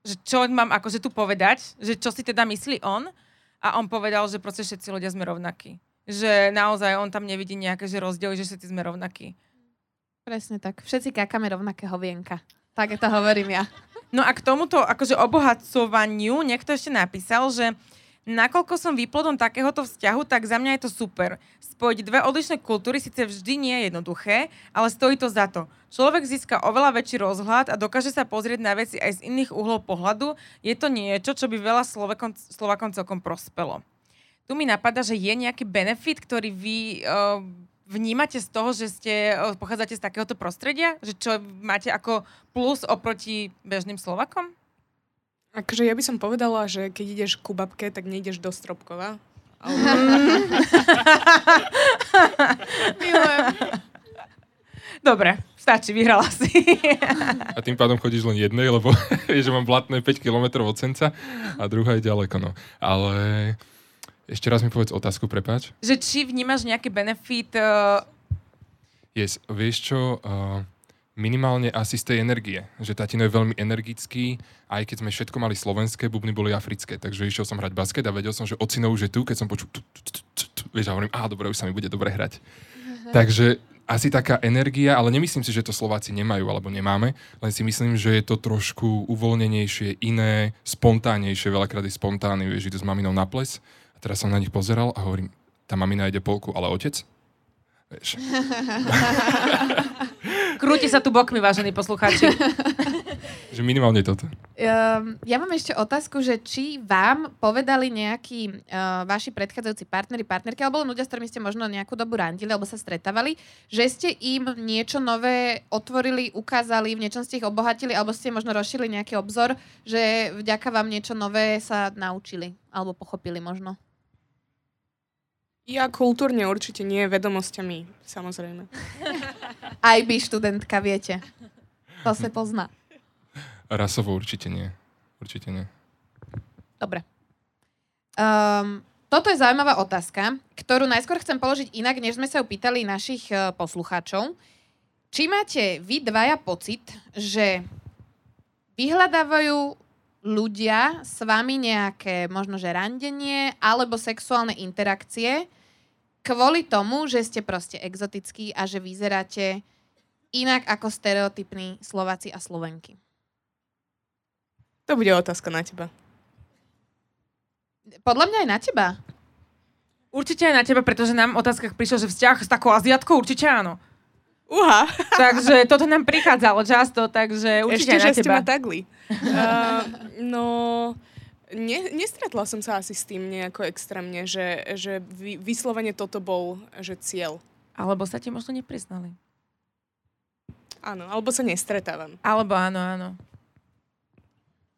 že čo mám akože tu povedať, že čo si teda myslí on. A on povedal, že proste všetci ľudia sme rovnakí. Že naozaj on tam nevidí nejaké že rozdiely, že všetci sme rovnakí. Presne tak. Všetci kákame rovnakého vienka. Tak to hovorím ja. No a k tomuto akože obohacovaniu niekto ešte napísal, že nakoľko som výplodom takéhoto vzťahu, tak za mňa je to super. Spojiť dve odlišné kultúry síce vždy nie je jednoduché, ale stojí to za to. Človek získa oveľa väčší rozhľad a dokáže sa pozrieť na veci aj z iných uhlov pohľadu. Je to niečo, čo by veľa Slovakom, Slovakom celkom prospelo. Tu mi napadá, že je nejaký benefit, ktorý vy uh, vnímate z toho, že ste, uh, pochádzate z takéhoto prostredia? Že čo máte ako plus oproti bežným Slovakom? Akože ja by som povedala, že keď ideš ku babke, tak nejdeš do Stropkova. Ale... (laughs) Milujem. Dobre, stačí, vyhrala si. (laughs) A tým pádom chodíš len jednej, lebo (laughs) vieš, že mám blatné 5 km od Senca a druhá je ďaleko, no. Ale ešte raz mi povedz otázku, prepáč. že či vnímaš nejaký benefit uh, Yes, vieš čo, uh, minimálne asi z tej energie, že tatino je veľmi energický, aj keď sme všetko mali slovenské, bubny boli africké, takže išiel som hrať basket a vedel som, že ocino už je tu, keď som počul tu, tu, tu, tu, tu, vieš, a hovorím, á, dobre, už sa mi bude dobre hrať. (laughs) Takže asi taká energia, ale nemyslím si, že to Slováci nemajú alebo nemáme, len si myslím, že je to trošku uvoľnenejšie, iné, spontánnejšie, veľakrát je spontánny, vieš, idú s maminou na ples a teraz som na nich pozeral a hovorím, tá mamina ide polku, ale otec? Vieš. (laughs) krúti sa tu bokmi, vážení poslucháči. (laughs) Že minimálne toto. Um, ja mám ešte otázku, že či vám povedali nejakí uh, vaši predchádzajúci partneri, partnerky, alebo ľudia, s ktorými ste možno nejakú dobu randili, alebo sa stretávali, že ste im niečo nové otvorili, ukázali, v niečom ste ich obohatili, alebo ste možno rozšili nejaký obzor, že vďaka vám niečo nové sa naučili, alebo pochopili možno. Ja kultúrne určite nie, vedomosťami, samozrejme. (laughs) Aj by študentka, viete. To sa pozná. Rasovo určite nie. Určite nie. Dobre. Um, toto je zaujímavá otázka, ktorú najskôr chcem položiť inak, než sme sa ju pýtali našich uh, poslucháčov. Či máte vy dvaja pocit, že vyhľadávajú ľudia s vami nejaké možno že randenie alebo sexuálne interakcie kvôli tomu, že ste proste exotickí a že vyzeráte inak ako stereotypní Slováci a Slovenky. To bude otázka na teba. Podľa mňa aj na teba. Určite aj na teba, pretože nám v otázkach prišlo, že vzťah s takou Aziatkou určite áno. Uha, Takže toto nám prichádzalo často, takže ešte, určite aj že na ste teba. ma tagli. (laughs) Uh, no, ne, nestretla som sa asi s tým nejako extrémne, že, že vy, vyslovene toto bol že cieľ. Alebo sa ti možno nepriznali. Áno, alebo sa nestretávam. Alebo áno, áno.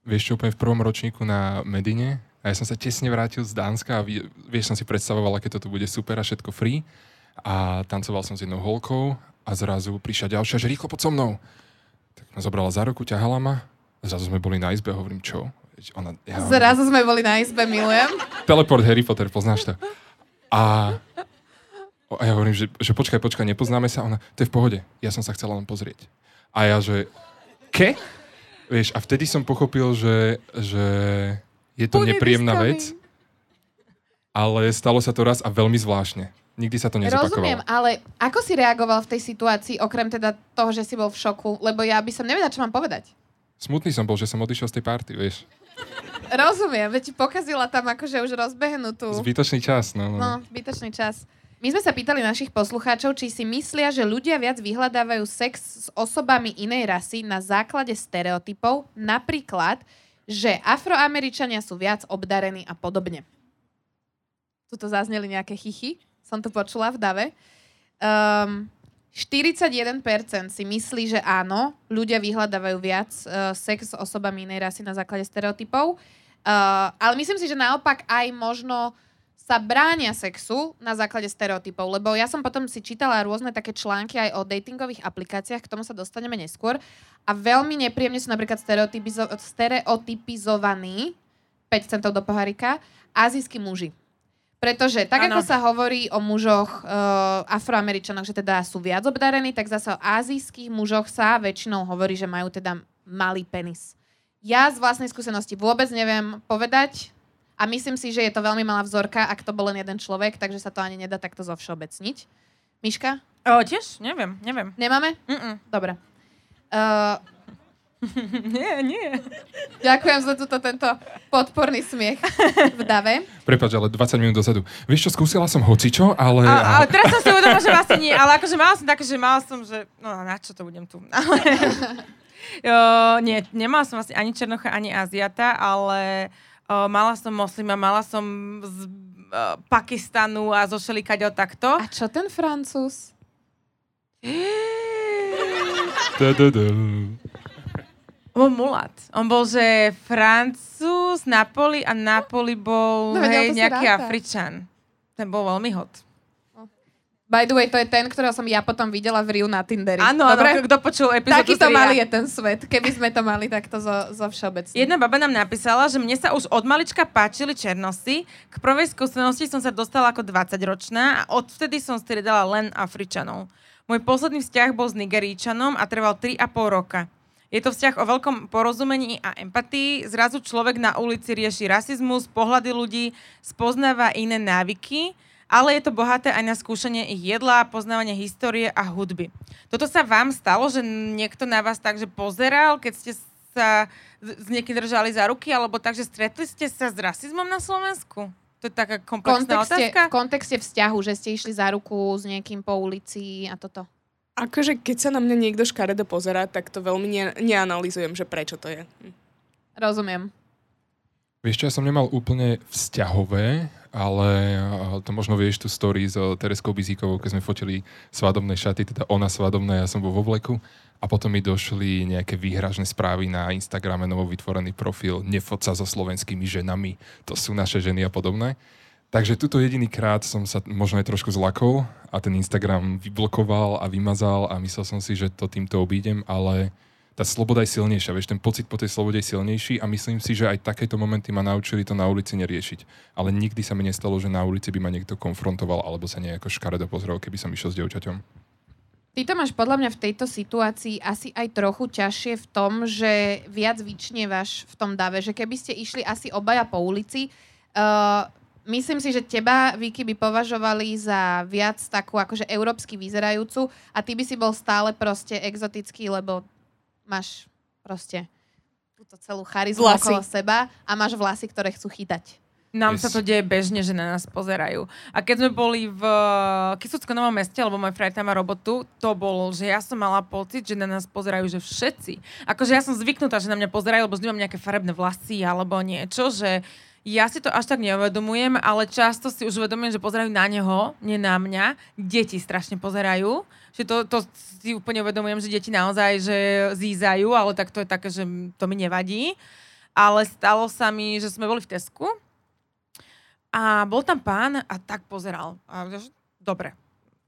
Vieš čo, úplne v prvom ročníku na Medine, a ja som sa tesne vrátil z Dánska a vie- vieš, som si predstavoval, aké toto bude super a všetko free. A tancoval som s jednou holkou a zrazu prišla ďalšia, že rýchlo poď so mnou. Tak ma zobrala za ruku, ťahala ma. A zrazu sme boli na izbe a hovorím, čo? Ona, ja, Zrazu sme boli na izbe, milujem. Teleport Harry Potter, poznáš to? A, a ja hovorím, že, že počkaj, počkaj, nepoznáme sa. Ona, to je v pohode, ja som sa chcela len pozrieť. A ja, že, ke? Vieš, a vtedy som pochopil, že, že je to nepríjemná vec, ale stalo sa to raz a veľmi zvláštne. Nikdy sa to Rozumiem, nezopakovalo. ale ako si reagoval v tej situácii, okrem teda toho, že si bol v šoku? Lebo ja by som nevedela, čo mám povedať. Smutný som bol, že som odišiel z tej party, vieš. Rozumiem, veď pokazila tam akože už rozbehnutú. Zbytočný čas, no. no. No, zbytočný čas. My sme sa pýtali našich poslucháčov, či si myslia, že ľudia viac vyhľadávajú sex s osobami inej rasy na základe stereotypov, napríklad, že afroameričania sú viac obdarení a podobne. Tuto zazneli nejaké chichy, som to počula v dave. Um, 41% si myslí, že áno, ľudia vyhľadávajú viac uh, sex s osobami inej rasy na základe stereotypov. Uh, ale myslím si, že naopak aj možno sa bránia sexu na základe stereotypov, lebo ja som potom si čítala rôzne také články aj o datingových aplikáciách, k tomu sa dostaneme neskôr a veľmi nepríjemne sú napríklad stereotypizo- stereotypizovaní 5 centov do pohárika azijskí muži. Pretože tak, Áno. ako sa hovorí o mužoch uh, afroameričanoch, že teda sú viac obdarení, tak zase o azijských mužoch sa väčšinou hovorí, že majú teda malý penis. Ja z vlastnej skúsenosti vôbec neviem povedať a myslím si, že je to veľmi malá vzorka, ak to bol len jeden človek, takže sa to ani nedá takto zovšeobecniť. Miška? O, tiež? Neviem, neviem. Nemáme? Mm-mm. Dobre. Uh, (laughs) Nie, nie. ďakujem za túto, tento podporný smiech v dave. Prepač, ale 20 minút dozadu. Vieš čo, skúsila som hocičo, ale... A, a teraz som si uvedomila, že vlastne nie, ale akože mala som také, že mala som, že no na čo to budem tu. (laughs) Ale, jo, nie, nemala som vlastne ani Černocha, ani Aziata, ale o, mala som moslima, mala som z o, Pakistanu a zo šelikaďo takto. A čo ten Francúz? (gasps) On bol mulat. On bol, že Francúz, Napoli a Napoli bol No, hej, to nejaký ráta. Afričan. Ten bol veľmi hot. By the way, to je ten, ktorého som ja potom videla v Riu na Tinderi. Áno, áno, Dobre? kto počul epizódu Takýto z Ria. malý je ten svet, keby sme to mali takto zo, zo všeobecne. Jedna baba nám napísala, že mne sa už od malička páčili černosy. K prvej skúsenosti som sa dostala ako 20-ročná a odvtedy som striedala len Afričanov. Môj posledný vzťah bol s Nigeríčanom a trval 3,5 roka. Je to vzťah o veľkom porozumení a empatii. Zrazu človek na ulici rieši rasizmus, pohľady ľudí, spoznáva iné návyky, ale je to bohaté aj na skúšanie ich jedla, poznávanie histórie a hudby. Toto sa vám stalo, že niekto na vás takže pozeral, keď ste sa s niekým držali za ruky, alebo tak, že stretli ste sa s rasizmom na Slovensku? To je taká komplexná kontexte, otázka. v kontexte vzťahu, že ste išli za ruku s niekým po ulici a toto. Akože keď sa na mňa niekto škaredo pozerá, tak to veľmi ne- neanalizujem, že prečo to je. Hm. Rozumiem. Vieš čo, ja som nemal úplne vzťahové, ale a, to možno vieš tú story s eh, Tereskou Bizíkovou, keď sme fotili svadobné šaty, teda ona svadobná, ja som bol vo vleku a potom mi došli nejaké výhražné správy na Instagrame, novo vytvorený profil, nefot sa so slovenskými ženami, to sú naše ženy a podobné. Takže tuto jediný krát som sa možno aj trošku zlakol a ten Instagram vyblokoval a vymazal a myslel som si, že to týmto obídem, ale tá sloboda je silnejšia, vieš, ten pocit po tej slobode je silnejší a myslím si, že aj takéto momenty ma naučili to na ulici neriešiť. Ale nikdy sa mi nestalo, že na ulici by ma niekto konfrontoval alebo sa nejako škaredo pozrel, keby som išiel s dievčaťom. Ty to máš podľa mňa v tejto situácii asi aj trochu ťažšie v tom, že viac vyčnievaš v tom dave, že keby ste išli asi obaja po ulici, uh, myslím si, že teba, Vicky, by považovali za viac takú akože európsky vyzerajúcu a ty by si bol stále proste exotický, lebo máš proste túto celú charizmu Vlasy. okolo seba a máš vlasy, ktoré chcú chytať. Nám Yes. sa to deje bežne, že na nás pozerajú. A keď sme boli v Kisucko Novom meste, lebo môj frajer tam má robotu, to bolo, že ja som mala pocit, že na nás pozerajú, že všetci. Akože ja som zvyknutá, že na mňa pozerajú, lebo vždy mám nejaké farebné vlasy alebo niečo, že ja si to až tak neuvedomujem, ale často si už uvedomujem, že pozerajú na neho, nie na mňa. Deti strašne pozerajú. Že to, to si úplne uvedomujem, že deti naozaj že zízajú, ale tak to je také, že to mi nevadí. Ale stalo sa mi, že sme boli v Tesku a bol tam pán a tak pozeral. A dobre.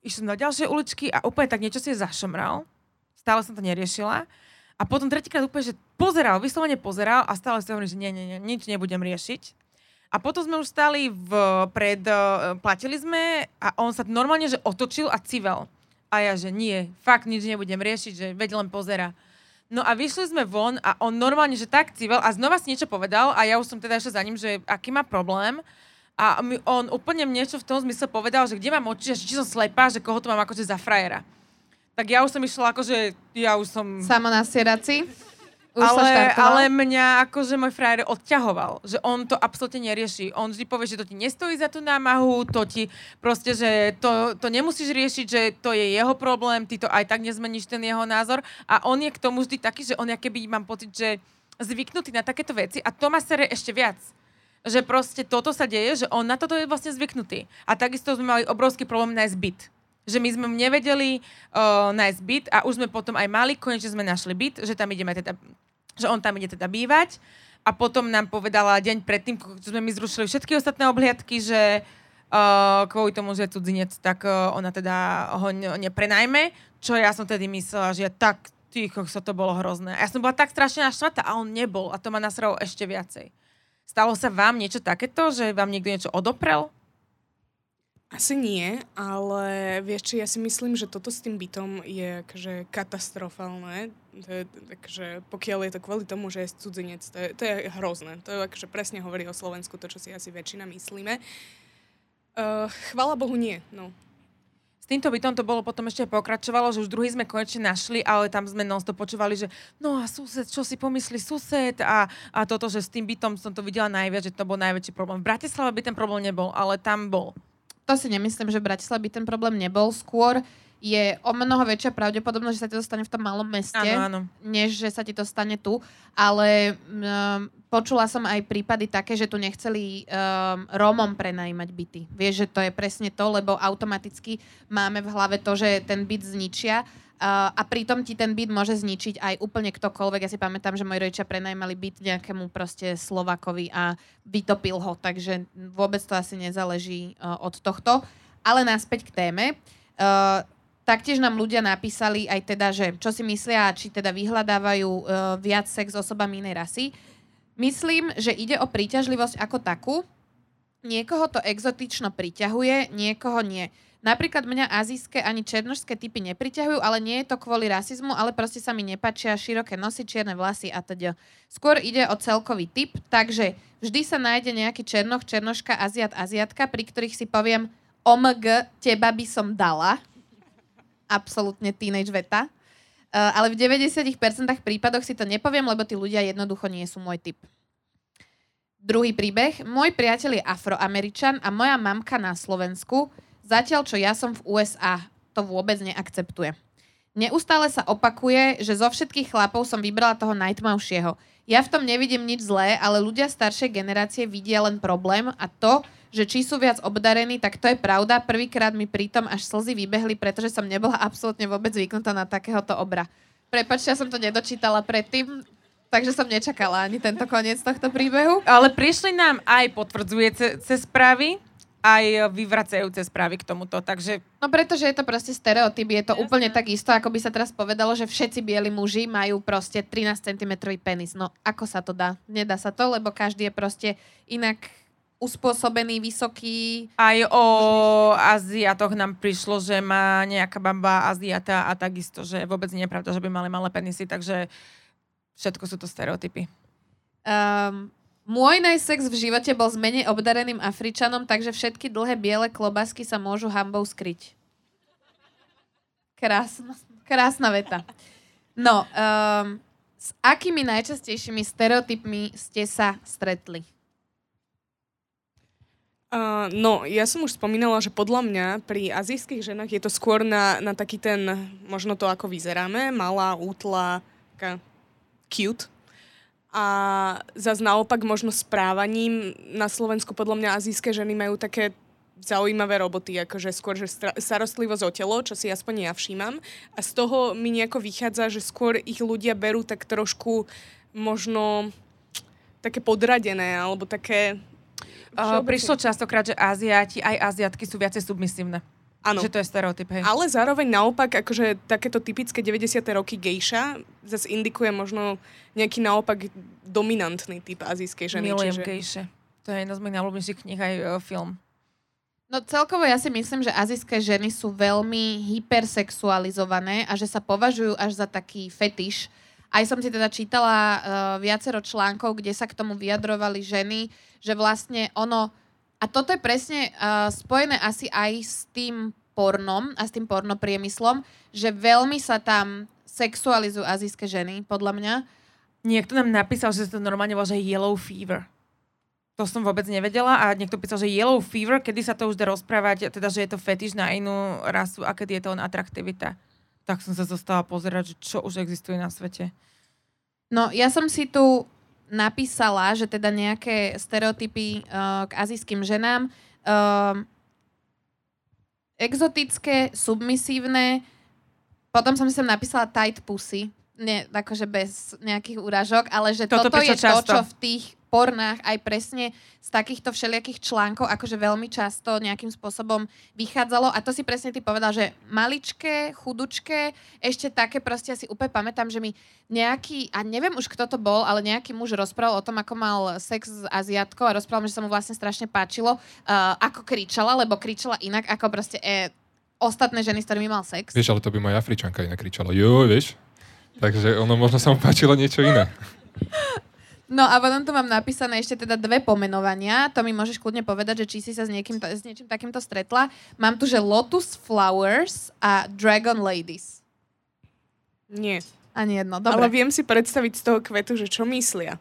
Išli na ďalšie uličky a úplne tak niečo si zašomral. Stále som to neriešila. A potom tretíkrát úplne, že pozeral, vyslovene pozeral a stále si hovorím, že nie, nie, nie, nič nebudem riešiť. A potom sme už stali v, pred, uh, platili sme a on sa normálne, že otočil a civel. A ja, že nie, fakt nič nebudem riešiť, že veď len pozera. No a vyšli sme von a on normálne, že tak civel a znova si niečo povedal a ja už som teda ešte za ním, že aký má problém. A on úplne niečo v tom zmysle povedal, že kde mám oči, že či som slepá, že koho to mám akože za frajera. Tak ja už som išla akože, ja už som... Samo na sieraci. Už ale, ale mňa akože môj frajer odťahoval, že on to absolútne nerieši. On vždy povie, že to ti nestojí za tú námahu, to ti proste, že to, to nemusíš riešiť, že to je jeho problém, ty to aj tak nezmeníš ten jeho názor. A on je k tomu vždy taký, že on keby mám pocit, že zvyknutý na takéto veci a to ma sere ešte viac. Že proste toto sa deje, že on na toto je vlastne zvyknutý. A takisto sme mali obrovský problém nájsť byt. Že my sme nevedeli uh, nájsť byt a už sme potom aj mali, konečne sme našli byt, že tam ideme teda, že on tam ide teda bývať. A potom nám povedala deň predtým, že sme my zrušili všetky ostatné obhliadky, že uh, kvôli tomu, že je cudzinec, tak uh, ona teda ho ne- neprenajme. Čo ja som tedy myslela, že tak ticho, sa to bolo hrozné. A ja som bola tak strašne naštvatá a on nebol. A to ma nasralo ešte viacej. Stalo sa vám niečo takéto, že vám niekto niečo odoprel? Asi nie, ale vieš čo, ja si myslím, že toto s tým bytom je akože katastrofálne. To je, takže pokiaľ je to kvôli tomu, že je cudzinec, to je, to je hrozné. To je akože presne hovorí o Slovensku to, čo si asi väčšina myslíme. Uh, chvala Bohu nie, no. S týmto bytom to bolo potom ešte pokračovalo, že už druhý sme konečne našli, ale tam sme non počúvali, že no a sused, čo si pomyslí sused a, a toto, že s tým bytom som to videla najviac, že to bol najväčší problém. V Bratislave by ten problém nebol, ale tam bol. To si nemyslím, že v Bratislave by ten problém nebol. Skôr je o mnoho väčšia pravdepodobnosť, že sa ti to stane v tom malom meste, Áno, áno. než že sa ti to stane tu. Ale um, počula som aj prípady také, že tu nechceli um, Rómom prenajímať byty. Vieš, že to je presne to, lebo automaticky máme v hlave to, že ten byt zničia Uh, a pritom ti ten byt môže zničiť aj úplne ktokoľvek. Ja si pamätám, že moji rodičia prenajímali byt nejakému proste Slovakovi a vytopil ho, takže vôbec to asi nezáleží uh, od tohto. Ale naspäť k téme. Uh, taktiež nám ľudia napísali aj teda, že čo si myslia, či teda vyhľadávajú uh, viac sex s osobami inej rasy. Myslím, že ide o príťažlivosť ako takú. Niekoho to exotično priťahuje, niekoho nie. Napríklad mňa azijské ani černožské typy nepriťahujú, ale nie je to kvôli rasizmu, ale proste sa mi nepačia široké nosy, čierne vlasy a teda. Skôr ide o celkový typ, takže vždy sa nájde nejaký černoch, černoška, aziat, aziatka, pri ktorých si poviem OMG, teba by som dala. Absolútne teenage veta. Uh, ale v 90% prípadoch si to nepoviem, lebo tí ľudia jednoducho nie sú môj typ. Druhý príbeh. Môj priateľ je afroameričan a moja mamka na Slovensku Zatiaľ, čo ja som v USA, to vôbec neakceptuje. Neustále sa opakuje, že zo všetkých chlapov som vybrala toho najtmavšieho. Ja v tom nevidím nič zlé, ale ľudia staršej generácie vidia len problém a to, že či sú viac obdarení, tak to je pravda. Prvýkrát mi pritom až slzy vybehli, pretože som nebola absolútne vôbec zvyknutá na takéhoto obra. Prepačte, ja som to nedočítala predtým, takže som nečakala ani tento koniec tohto príbehu. Ale prišli nám aj potvrdzujúce správy, aj vyvracajúce správy k tomuto, takže... No pretože je to proste stereotyp, je to Jasne. úplne tak isto, ako by sa teraz povedalo, že všetci bieli muži majú proste 13 cm penis. No ako sa to dá? Nedá sa to, lebo každý je proste inak uspôsobený, vysoký. Aj o Aziatoch nám prišlo, že má nejaká bamba Aziata a takisto, že vôbec nie je pravda, že by mali malé penisy, takže všetko sú to stereotypy. Um, môj najsex v živote bol s menej obdareným Afričanom, takže všetky dlhé biele klobásky sa môžu hambou skryť. Krásna, krásna veta. No, um, s akými najčastejšími stereotypmi ste sa stretli? Uh, no, ja som už spomínala, že podľa mňa pri azijských ženách je to skôr na, na taký ten, možno to ako vyzeráme, malá, útla, taká cute a zase naopak možno správaním na Slovensku podľa mňa azijské ženy majú také zaujímavé roboty, akože skôr, že starostlivosť o telo, čo si aspoň ja všímam. A z toho mi nejako vychádza, že skôr ich ľudia berú tak trošku možno také podradené, alebo také... Uh, prišlo častokrát, že Aziati, aj Aziatky sú viacej submisívne. Áno. Že to je stereotyp, hej. Ale zároveň naopak, akože takéto typické 90. roky gejša zase indikuje možno nejaký naopak dominantný typ azijskej ženy. Milujem čiže... gejše. To je jedna z mojich najľúbenejších knih aj uh, film. No celkovo ja si myslím, že azijské ženy sú veľmi hypersexualizované a že sa považujú až za taký fetiš. Aj som si teda čítala uh, viacero článkov, kde sa k tomu vyjadrovali ženy, že vlastne ono a toto je presne uh, spojené asi aj s tým pornom a s tým pornopriemyslom, že veľmi sa tam sexualizujú azijské ženy, podľa mňa. Niekto nám napísal, že to normálne volá, že yellow fever. To som vôbec nevedela a niekto písal, že yellow fever, kedy sa to už dá rozprávať, teda, že je to fetiš na inú rasu a kedy je to on atraktivita. Tak som sa zostala pozerať, že čo už existuje na svete. No, ja som si tu napísala, že teda nejaké stereotypy uh, k azijským ženám. Uh, exotické, submisívne. Potom som si sem napísala tight pussy. Nie, akože bez nejakých úražok, ale že toto, toto je často. to, čo v tých pornách aj presne z takýchto všelijakých článkov akože veľmi často nejakým spôsobom vychádzalo a to si presne ty povedal, že maličké, chudučké, ešte také proste si úplne pamätám, že mi nejaký, a neviem už kto to bol, ale nejaký muž rozprával o tom, ako mal sex s Aziatkou a rozprával, že sa mu vlastne strašne páčilo, uh, ako kričala, lebo kričala inak ako proste e, ostatné ženy, s ktorými mal sex. Vieš, ale to by moja Afričanka inak kričala. Jo, vieš? Takže ono možno sa mu páčilo niečo iné. (laughs) No a potom tu mám napísané ešte teda dve pomenovania. To mi môžeš kľudne povedať, že či si sa s, niekým, s niečím takýmto stretla. Mám tu, že Lotus Flowers a Dragon Ladies. Nie. Ani jedno, dobre. Ale viem si predstaviť z toho kvetu, že čo myslia.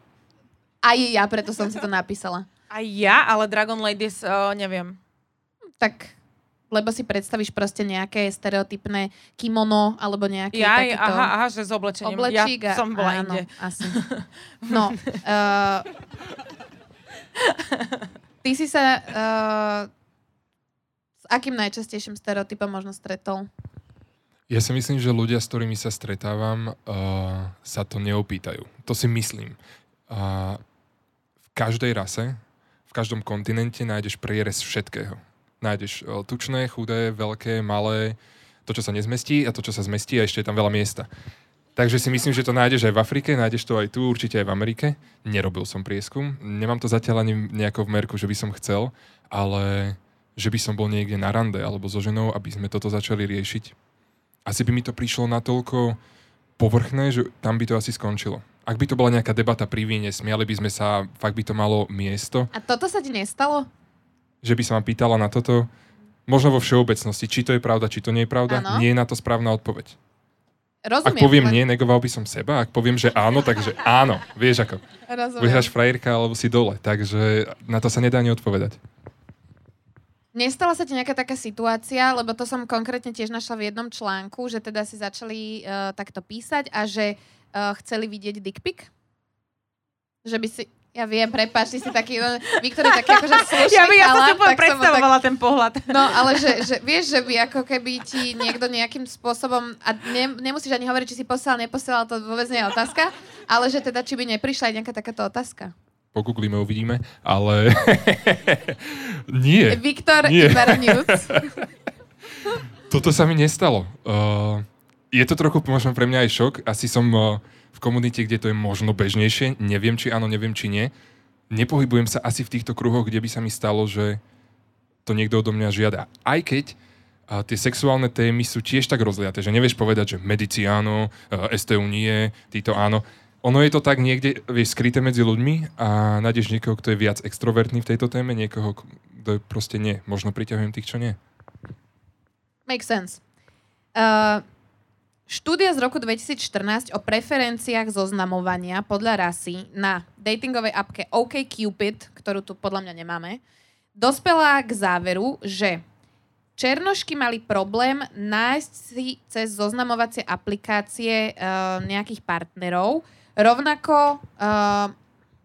Aj ja, preto som si to napísala. Aj ja, ale Dragon Ladies, uh, neviem. Tak lebo si predstavíš proste nejaké stereotypné kimono alebo nejaké ja, takýto... Aha, aha, že s oblečením. Oblečík ja som bola áno, inde. asi. (laughs) No. Uh, ty si sa uh, s akým najčastejším stereotypom možno stretol? Ja si myslím, že ľudia, s ktorými sa stretávam, uh, sa to neopýtajú. To si myslím. Uh, v každej rase, v každom kontinente nájdeš prierez všetkého Nájdeš e, tučné, chudé, veľké, malé, to, čo sa nezmestí a to, čo sa zmestí a ešte je tam veľa miesta. Takže si myslím, že to nájdeš aj v Afrike, nájdeš to aj tu, určite aj v Amerike. Nerobil som prieskum, nemám to zatiaľ ani nejako v merku, že by som chcel, ale že by som bol niekde na rande alebo so ženou, aby sme toto začali riešiť. Asi by mi to prišlo natoľko povrchné, že tam by to asi skončilo. Ak by to bola nejaká debata pri víne, smiali by sme sa, fakt by to malo miesto, A toto sa ti nestalo? Že by sa ma pýtala na toto, možno vo všeobecnosti, či to je pravda, či to nie je pravda, Áno. nie je na to správna odpoveď. Rozumiem. Ak poviem nie, negoval by som seba. Ak poviem, že áno, takže (laughs) áno. Vieš ako. Rozumiem. Vyhráš frajerka alebo si dole. Takže na to sa nedá ani odpovedať. Nestala sa ti nejaká taká situácia, lebo to som konkrétne tiež našla v jednom článku, že teda si začali uh, takto písať a že uh, chceli vidieť dick pic? Že by si... Ja viem, prepáč, ty si taký... no, Viktor je taký akože (laughs) slušný Ja, by, ja som si úplne tak predstavovala ten pohľad. No, ale že, že vieš, že by ako keby ti niekto nejakým spôsobom, a ne, nemusíš ani hovoriť, či si posielal, neposielal, to vôbec nie je otázka, ale že teda, či by neprišla aj nejaká takáto otázka. Pogooglíme, uvidíme. Ale (laughs) nie. Viktor Nie. (laughs) Toto sa mi nestalo. Uh, je to trochu možno pre mňa aj šok. Asi som uh, v komunite, kde to je možno bežnejšie. Neviem, či áno, neviem, či nie. Nepohybujem sa asi v týchto kruhoch, kde by sa mi stalo, že to niekto odo mňa žiada. Aj keď a tie sexuálne témy sú tiež tak rozliaté, že nevieš povedať, že medici áno, STU nie, títo áno. Ono je to tak niekde, vieš, skryté medzi ľuďmi a nájdeš niekoho, kto je viac extrovertný v tejto téme, niekoho, kto je proste nie. Možno priťahujem tých, čo nie. Makes sense. Uh, štúdia z roku 2014 o preferenciách zoznamovania podľa rasy na datingovej appke OkCupid, ktorú tu podľa mňa nemáme, dospela k záveru, že Černošky mali problém nájsť si cez zoznamovacie aplikácie uh, nejakých partnerov. Rovnako uh,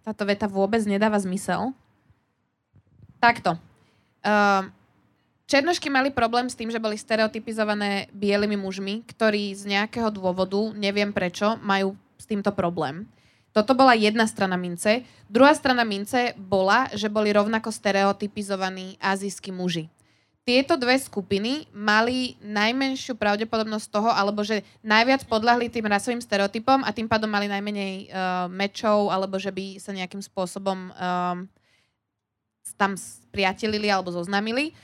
táto veta vôbec nedáva zmysel. Takto. Uh, Černošky mali problém s tým, že boli stereotypizované bielými mužmi, ktorí z nejakého dôvodu, neviem prečo, majú s týmto problém. Toto bola jedna strana mince. Druhá strana mince bola, že boli rovnako stereotypizovaní azijskí muži. Tieto dve skupiny mali najmenšiu pravdepodobnosť toho, alebo že najviac podľahli tým rasovým stereotypom a tým pádom mali najmenej uh, mečov, alebo že by sa nejakým spôsobom um, tam spriatelili alebo zoznamili.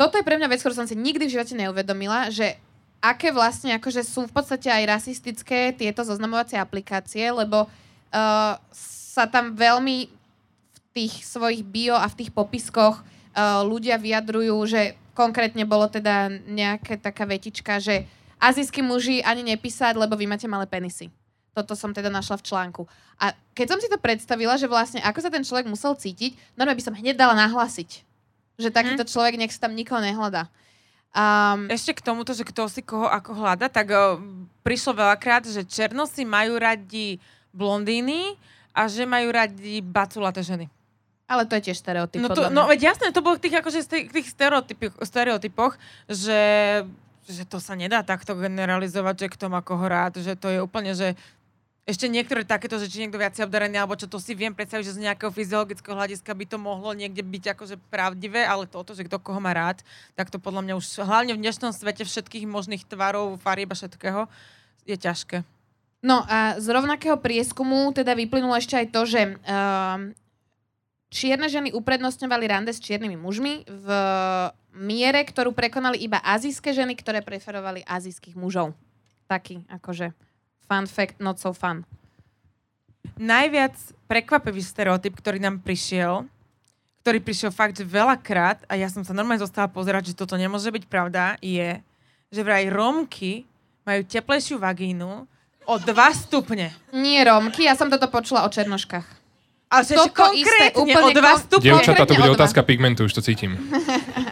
Toto je pre mňa vec, ktorú som si nikdy v živote neuvedomila, že aké vlastne akože sú v podstate aj rasistické tieto zoznamovacie aplikácie, lebo uh, sa tam veľmi v tých svojich bio a v tých popiskoch uh, ľudia vyjadrujú, že konkrétne bolo teda nejaká taká vetička, že azijskí muži ani nepísať, lebo vy máte malé penisy. Toto som teda našla v článku. A keď som si to predstavila, že vlastne ako sa ten človek musel cítiť, normálne by som hneď dala nahlasiť. Že takýto človek nech sa tam nikoho nehľadá. Um, Ešte k tomuto, že kto si koho ako hľada, tak o, prišlo veľakrát, že černosy majú radi blondíny a že majú radi baculaté ženy. ale to je tiež stereotyp. No, to, no veď jasné, to bolo v tých, akože, tých stereotypoch, stereotypoch že, že to sa nedá takto generalizovať, že kto má koho rád, že to je úplne, že ešte niektoré takéto, že či niekto viac obdarený, alebo čo to si viem predstaviť, že z nejakého fyziologického hľadiska by to mohlo niekde byť akože pravdivé, ale toto, že kto koho má rád, tak to podľa mňa už hlavne v dnešnom svete všetkých možných tvarov, farieb a všetkého je ťažké. No a z rovnakého prieskumu teda vyplynulo ešte aj to, že um, čierne ženy uprednostňovali rande s čiernymi mužmi v miere, ktorú prekonali iba azijské ženy, ktoré preferovali azijských mužov. Taký akože fun fact, not so fun. Najviac prekvapivý stereotyp, ktorý nám prišiel, ktorý prišiel fakt že veľakrát a ja som sa normálne zostala pozerať, že toto nemôže byť pravda, je, že vraj Rómky majú teplejšiu vagínu o 2 stupne. Nie Rómky, ja som toto počula o černoškách. Ale že Toto konkrétne isté, úplne o 2 kon- stupne. Dievčatá, to bude otázka pigmentu, už to cítim.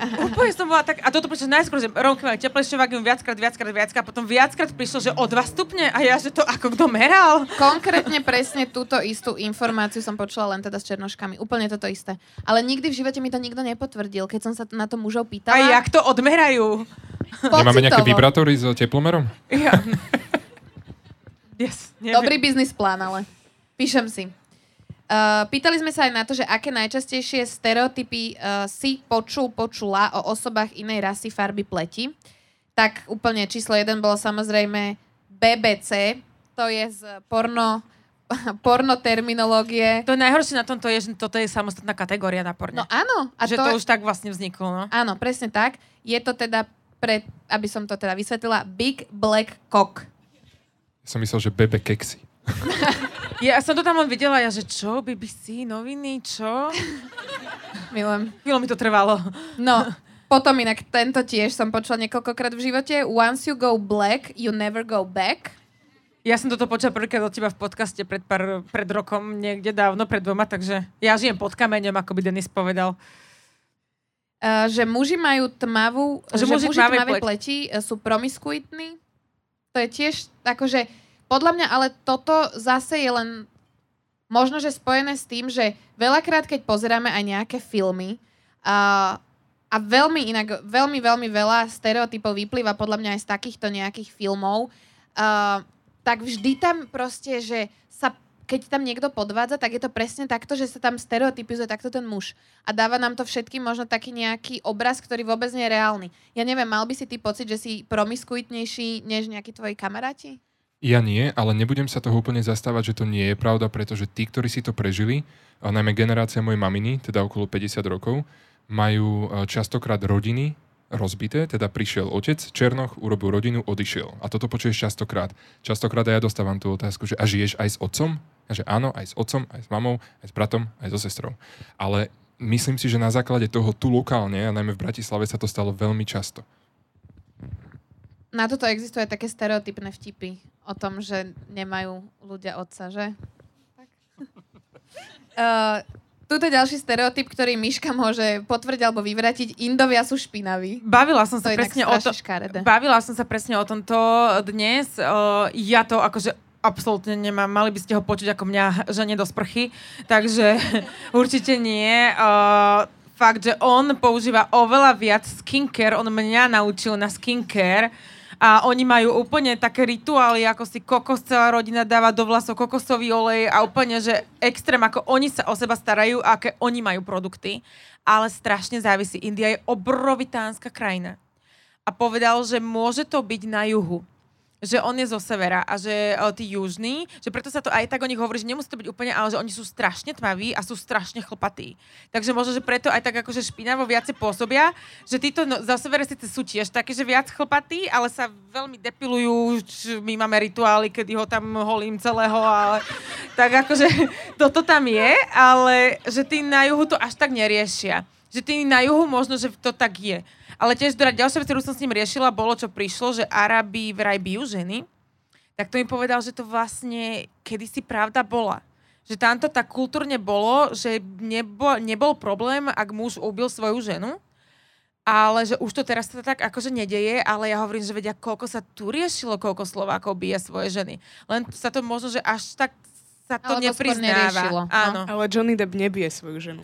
(laughs) Úplne som bola tak, a toto prišlo najskôr, že Rómky majú teplejšiu vagínu viackrát, viackrát, viackrát, a potom viackrát prišlo, že o 2 stupne a ja, že to ako kto meral? Konkrétne presne túto istú informáciu som počula len teda s černoškami. Úplne toto isté. Ale nikdy v živote mi to nikto nepotvrdil, keď som sa na to mužov pýtala. A jak to odmerajú? Nemáme nejaké Pocitovo. vibrátory s teplomerom? Ja. (laughs) Yes, neviem. Dobrý biznis plán, ale. Píšem si. Uh, pýtali sme sa aj na to, že aké najčastejšie stereotypy uh, si počul, počula o osobách inej rasy, farby, pleti. Tak úplne číslo jeden bolo samozrejme BBC, to je z porno, (laughs) porno terminológie. To najhoršie na tomto je, že toto je samostatná kategória na porne. No áno. A že to... to už tak vlastne vzniklo, no. Áno, presne tak. Je to teda pre, aby som to teda vysvetlila, Big Black Cock. Ja som myslel, že bebe keksy. (laughs) Ja som to tam len videla, ja že čo, BBC, noviny, čo? Milujem. Chvíľu mi to trvalo. No, potom inak tento tiež som počula niekoľkokrát v živote. Once you go black, you never go back. Ja som toto počula prvýkrát od teba v podcaste pred, pár, pred rokom, niekde dávno, pred dvoma, takže ja žijem pod kameňom, ako by Denis povedal. Uh, že muži majú tmavú, že, že muži, muži tmavé pleti, pleti uh, sú promiskuitní. To je tiež akože podľa mňa ale toto zase je len možno, že spojené s tým, že veľakrát, keď pozeráme aj nejaké filmy a, a veľmi inak, veľmi, veľmi veľa stereotypov vyplýva podľa mňa aj z takýchto nejakých filmov, a, tak vždy tam proste, že sa keď tam niekto podvádza, tak je to presne takto, že sa tam stereotypizuje takto ten muž. A dáva nám to všetkým možno taký nejaký obraz, ktorý vôbec nie je reálny. Ja neviem, mal by si ty pocit, že si promiskuitnejší než nejakí tvoji kamaráti? Ja nie, ale nebudem sa toho úplne zastávať, že to nie je pravda, pretože tí, ktorí si to prežili, a najmä generácia mojej maminy, teda okolo 50 rokov, majú e, častokrát rodiny rozbité, teda prišiel otec, Černoch, urobil rodinu, odišiel. A toto počuješ častokrát. Častokrát aj ja dostávam tú otázku, že a žiješ aj s otcom? A že áno, aj s otcom, aj s mamou, aj s bratom, aj so sestrou. Ale myslím si, že na základe toho tu lokálne, a najmä v Bratislave sa to stalo veľmi často. Na toto existuje také stereotypné vtipy o tom, že nemajú ľudia otca, že? Tak. uh, (laughs) Tuto je ďalší stereotyp, ktorý Miška môže potvrdiť alebo vyvratiť. Indovia sú špinaví. Bavila som sa to presne o to, Bavila som sa presne o tomto dnes. Uh, ja to akože absolútne nemám. Mali by ste ho počuť ako mňa (laughs) žene do sprchy. Takže (laughs) určite nie. Uh, fakt, že on používa oveľa viac skincare. On mňa naučil na skincare a oni majú úplne také rituály, ako si kokos celá rodina dáva do vlasov kokosový olej a úplne, že extrém, ako oni sa o seba starajú, aké oni majú produkty. Ale strašne závisí. India je obrovitánska krajina. A povedal, že môže to byť na juhu že on je zo severa a že o, tí južní, že preto sa to aj tak o nich hovorí, že nemusí to byť úplne, ale že oni sú strašne tmaví a sú strašne chlpatí. Takže možno, že preto aj tak akože špinavo viacej pôsobia, že títo no, zo severa síce sú tiež také, že viac chlpatí, ale sa veľmi depilujú, my máme rituály, kedy ho tam holím celého, ale tak akože toto tam je, ale že tí na juhu to až tak neriešia. Že tí na juhu možno, že to tak je. Ale tiež teda ďalšia vec, ktorú som s ním riešila, bolo, čo prišlo, že Arabi vraj bijú ženy. Tak to mi povedal, že to vlastne kedysi pravda bola. Že tamto tak kultúrne bolo, že nebo, nebol problém, ak muž ubil svoju ženu, ale že už to teraz sa tak akože nedeje, ale ja hovorím, že vedia, koľko sa tu riešilo, koľko Slovákov bije svoje ženy. Len sa to možno, že až tak sa to ale nepriznáva. To Áno. Ale Johnny Depp nebije svoju ženu.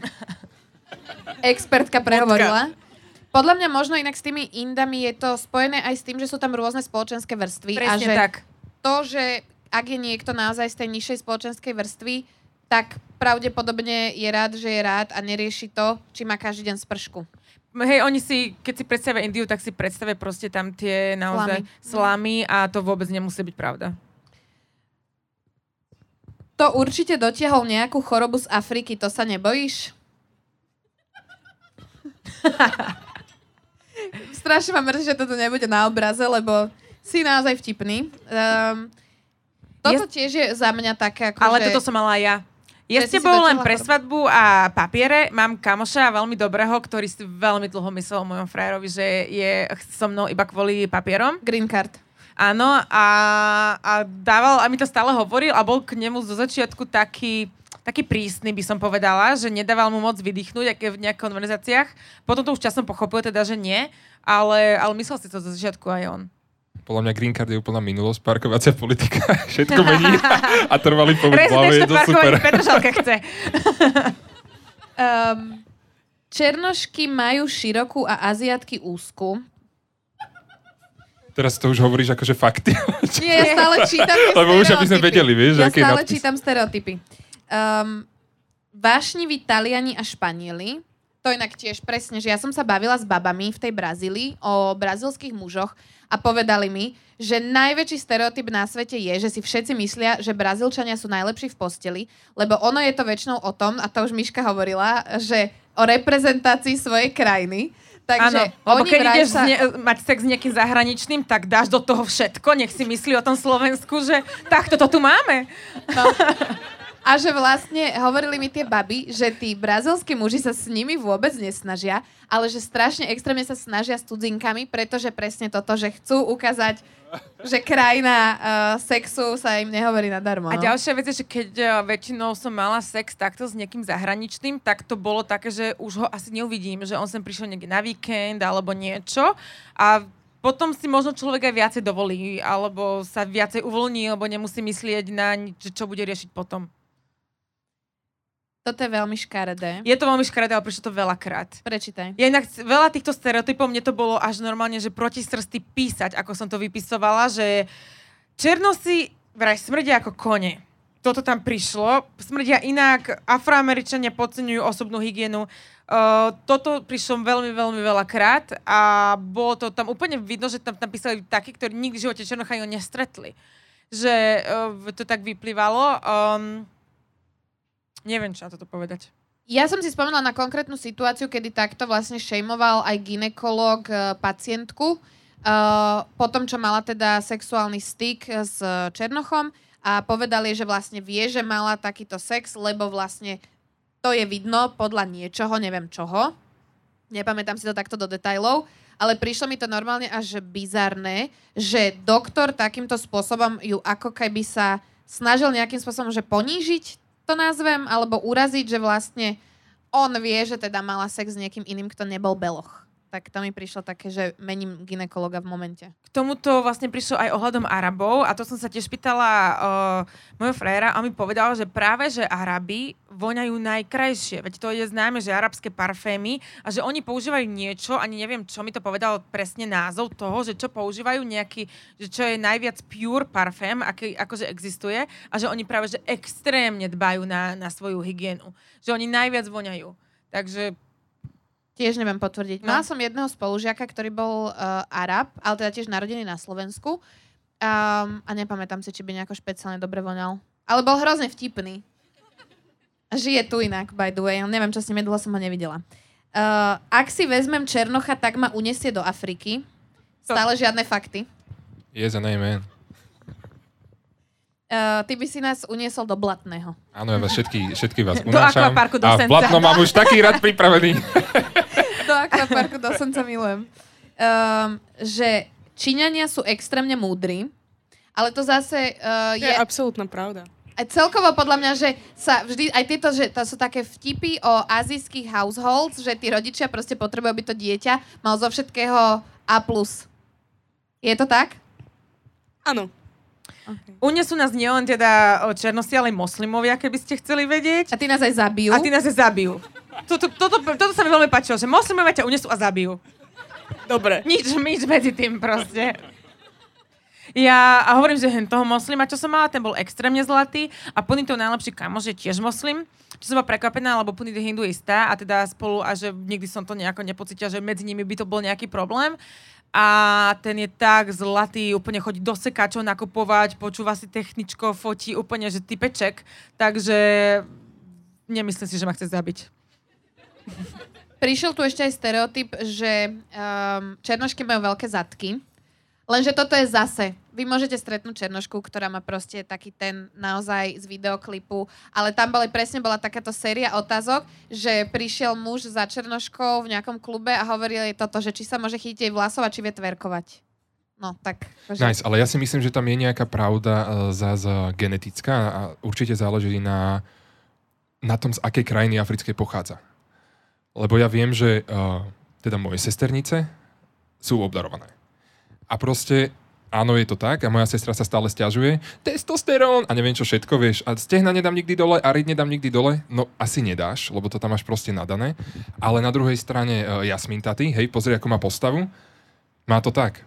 Expertka prehovorila. Podľa mňa možno inak s tými indami je to spojené aj s tým, že sú tam rôzne spoločenské vrstvy. Presne a že tak. To, že ak je niekto naozaj z tej nižšej spoločenskej vrstvy, tak pravdepodobne je rád, že je rád a nerieši to, či má každý deň spršku. Hej, oni si, keď si predstavia Indiu, tak si predstavia proste tam tie naozaj slamy, slamy a to vôbec nemusí byť pravda. To určite dotiahol nejakú chorobu z Afriky, to sa nebojíš? (laughs) Strašne ma mrzí, že toto nebude na obraze, lebo si naozaj vtipný. Um, toto tiež je za mňa také ako, Ale že... toto som mala ja. Je s tebou len pre svadbu a papiere. Mám kamoša veľmi dobrého, ktorý si veľmi dlho myslel o mojom frajerovi, že je so mnou iba kvôli papierom. Green card. Áno, a, a dával, a mi to stále hovoril a bol k nemu zo začiatku taký, taký prísny, by som povedala, že nedával mu moc vydýchnuť aké v nejakých konverzáciách. Potom to už časom pochopil teda, že nie, ale, ale myslel si to zo začiatku aj on. Podľa mňa green card je úplná minulosť, parkovacia politika, (laughs) všetko mení (laughs) a trvalý pobyt v hlave je to super. Petržalka chce. um, (laughs) černošky majú širokú a aziatky úzku. Teraz to už hovoríš akože fakty. Nie, ja stále čítam Lebo už aby sme vedeli, vieš, Ja stále čítam stereotypy. Um, vášniví Taliani a Španieli, to inak tiež presne, že ja som sa bavila s babami v tej Brazílii o brazilských mužoch a povedali mi, že najväčší stereotyp na svete je, že si všetci myslia, že Brazílčania sú najlepší v posteli, lebo ono je to väčšinou o tom, a to už Miška hovorila, že o reprezentácii svojej krajiny. Takže ano, lebo keď ideš sa... ne- mať sex s nejakým zahraničným, tak dáš do toho všetko, nech si myslí o tom Slovensku, že takto to tu máme. No. (laughs) A že vlastne hovorili mi tie baby, že tí brazilskí muži sa s nimi vôbec nesnažia, ale že strašne extrémne sa snažia s cudzinkami, pretože presne toto, že chcú ukázať, že krajina uh, sexu sa im nehovorí nadarmo. A no. ďalšia vec je, že keď uh, väčšinou som mala sex takto s niekým zahraničným, tak to bolo také, že už ho asi neuvidím, že on sem prišiel niekde na víkend alebo niečo a potom si možno človek aj viacej dovolí, alebo sa viacej uvoľní, alebo nemusí myslieť na nič, čo bude riešiť potom. Toto je veľmi škaredé. Je to veľmi škaredé, ale prišlo to veľakrát. Prečítaj. Ja inak veľa týchto stereotypov, mne to bolo až normálne, že proti srsty písať, ako som to vypisovala, že černosy vraj smrdia ako kone. Toto tam prišlo. Smrdia inak, afroameričania podceňujú osobnú hygienu. Uh, toto prišlo veľmi, veľmi veľakrát a bolo to tam úplne vidno, že tam, tam písali takí, ktorí nikdy v živote Černochajú nestretli. Že uh, to tak vyplývalo. Um, Neviem, čo na toto povedať. Ja som si spomenula na konkrétnu situáciu, kedy takto vlastne šejmoval aj ginekolog uh, pacientku, uh, po tom, čo mala teda sexuálny styk s Černochom a povedali, že vlastne vie, že mala takýto sex, lebo vlastne to je vidno podľa niečoho, neviem čoho. Nepamätám si to takto do detajlov, ale prišlo mi to normálne až bizarné, že doktor takýmto spôsobom ju ako keby sa snažil nejakým spôsobom, že ponížiť to nazvem, alebo uraziť, že vlastne on vie, že teda mala sex s niekým iným, kto nebol beloch tak to mi prišlo také, že mením ginekologa v momente. K tomuto vlastne prišlo aj ohľadom Arabov a to som sa tiež pýtala uh, môjho frajera a on mi povedal, že práve, že Araby voňajú najkrajšie. Veď to je známe, že arabské parfémy a že oni používajú niečo, ani neviem, čo mi to povedal presne názov toho, že čo používajú nejaký, že čo je najviac pure parfém, aký akože existuje a že oni práve, že extrémne dbajú na, na svoju hygienu. Že oni najviac voňajú. Takže Tiež neviem potvrdiť. No. Mala som jedného spolužiaka, ktorý bol uh, Arab, ale teda tiež narodený na Slovensku. Um, a nepamätám si, či by nejako špeciálne dobre voňal. Ale bol hrozne vtipný. Žije tu inak, by the way. Neviem, čo s ním dlho som ho nevidela. Uh, ak si vezmem Černocha, tak ma unesie do Afriky. Stále žiadne fakty. Yes and amen. Uh, ty by si nás uniesol do Blatného. Áno, ja vás všetky, všetky vás (laughs) unášam. Do akvaparku, do A v Blatnom mám už taký rad pripravený. (laughs) do akvaparku, to som sa milujem. Um, že Číňania sú extrémne múdri, ale to zase uh, je... Je absolútna pravda. Aj celkovo podľa mňa, že sa vždy, aj tieto, že to sú také vtipy o azijských households, že tí rodičia proste potrebujú, aby to dieťa mal zo všetkého A+. Je to tak? Áno. Okay. Unesú nás nielen teda černosti, ale aj moslimovia, keby ste chceli vedieť. A ty nás aj zabijú. A ty nás aj zabijú. Toto, toto, toto sa mi veľmi páčilo, že moslimovia ťa unesú a zabijú. Dobre. Nič, nič medzi tým proste. Ja a hovorím, že hen toho moslima, čo som mala, ten bol extrémne zlatý a Punitov najlepší kamoš je tiež moslim. Čo som bola prekvapená, lebo Punit je hinduista a teda spolu, a že nikdy som to nejako nepocítila, že medzi nimi by to bol nejaký problém a ten je tak zlatý, úplne chodí do sekáčov nakupovať, počúva si techničko, fotí úplne, že typeček, takže nemyslím si, že ma chce zabiť. Prišiel tu ešte aj stereotyp, že um, černošky majú veľké zadky. Lenže toto je zase. Vy môžete stretnúť Černošku, ktorá má proste taký ten naozaj z videoklipu, ale tam boli, presne bola takáto séria otázok, že prišiel muž za Černoškou v nejakom klube a hovoril jej toto, že či sa môže chytiť jej vlasov a či vie tverkovať. No, tak. Že... Nice, ale ja si myslím, že tam je nejaká pravda uh, zás genetická a určite záleží na, na tom, z akej krajiny africkej pochádza. Lebo ja viem, že uh, teda moje sesternice sú obdarované. A proste, áno, je to tak a moja sestra sa stále stiažuje, testosterón a neviem čo všetko, vieš, a stehna nedám nikdy dole a ryd nedám nikdy dole, no asi nedáš, lebo to tam máš proste nadané. Ale na druhej strane uh, Jasmin Taty, hej, pozri, ako má postavu, má to tak.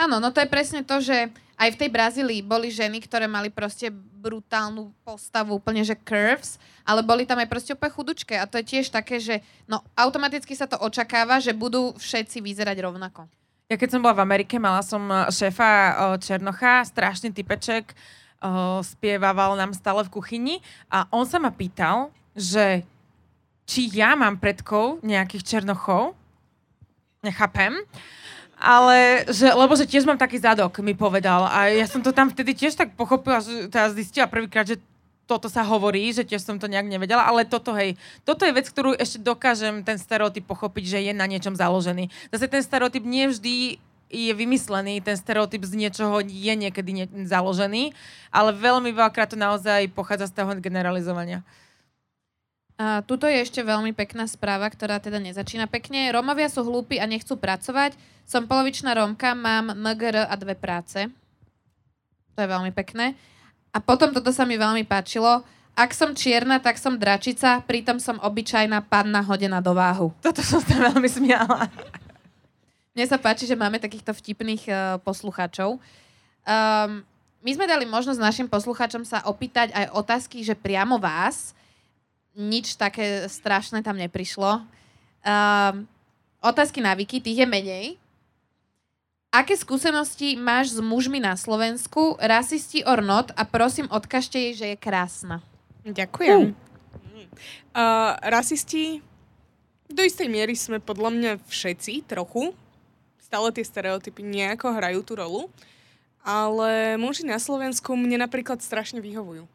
Áno, no to je presne to, že aj v tej Brazílii boli ženy, ktoré mali proste brutálnu postavu, úplne že curves, ale boli tam aj proste úplne chudučké a to je tiež také, že no automaticky sa to očakáva, že budú všetci vyzerať rovnako. Ja keď som bola v Amerike, mala som eh, šéfa eh, Černocha, strašný typeček, eh, spievával nám stále v kuchyni a on sa ma pýtal, že či ja mám predkov nejakých Černochov, nechápem, ale že, lebo že tiež mám taký zadok, mi povedal. A ja som to tam vtedy tiež tak pochopila, že teda zistila prvýkrát, že toto sa hovorí, že tiež som to nejak nevedela, ale toto, hej, toto je vec, ktorú ešte dokážem ten stereotyp pochopiť, že je na niečom založený. Zase ten stereotyp nie vždy je vymyslený, ten stereotyp z niečoho je niekedy nie, založený, ale veľmi veľakrát to naozaj pochádza z toho generalizovania. A tuto je ešte veľmi pekná správa, ktorá teda nezačína pekne. Romovia sú hlúpi a nechcú pracovať. Som polovičná Romka, mám MGR a dve práce. To je veľmi pekné. A potom toto sa mi veľmi páčilo. Ak som čierna, tak som dračica, pritom som obyčajná panna hodená do váhu. Toto som sa veľmi smiala. Mne sa páči, že máme takýchto vtipných uh, poslucháčov. Um, my sme dali možnosť našim poslucháčom sa opýtať aj otázky, že priamo vás. Nič také strašné tam neprišlo. Um, otázky na Viki, tých je menej. Aké skúsenosti máš s mužmi na Slovensku? Rasisti or not? A prosím, odkažte jej, že je krásna. Ďakujem. Uh. Uh, rasisti, do istej miery sme podľa mňa všetci trochu. Stále tie stereotypy nejako hrajú tú rolu. Ale muži na Slovensku mne napríklad strašne vyhovujú.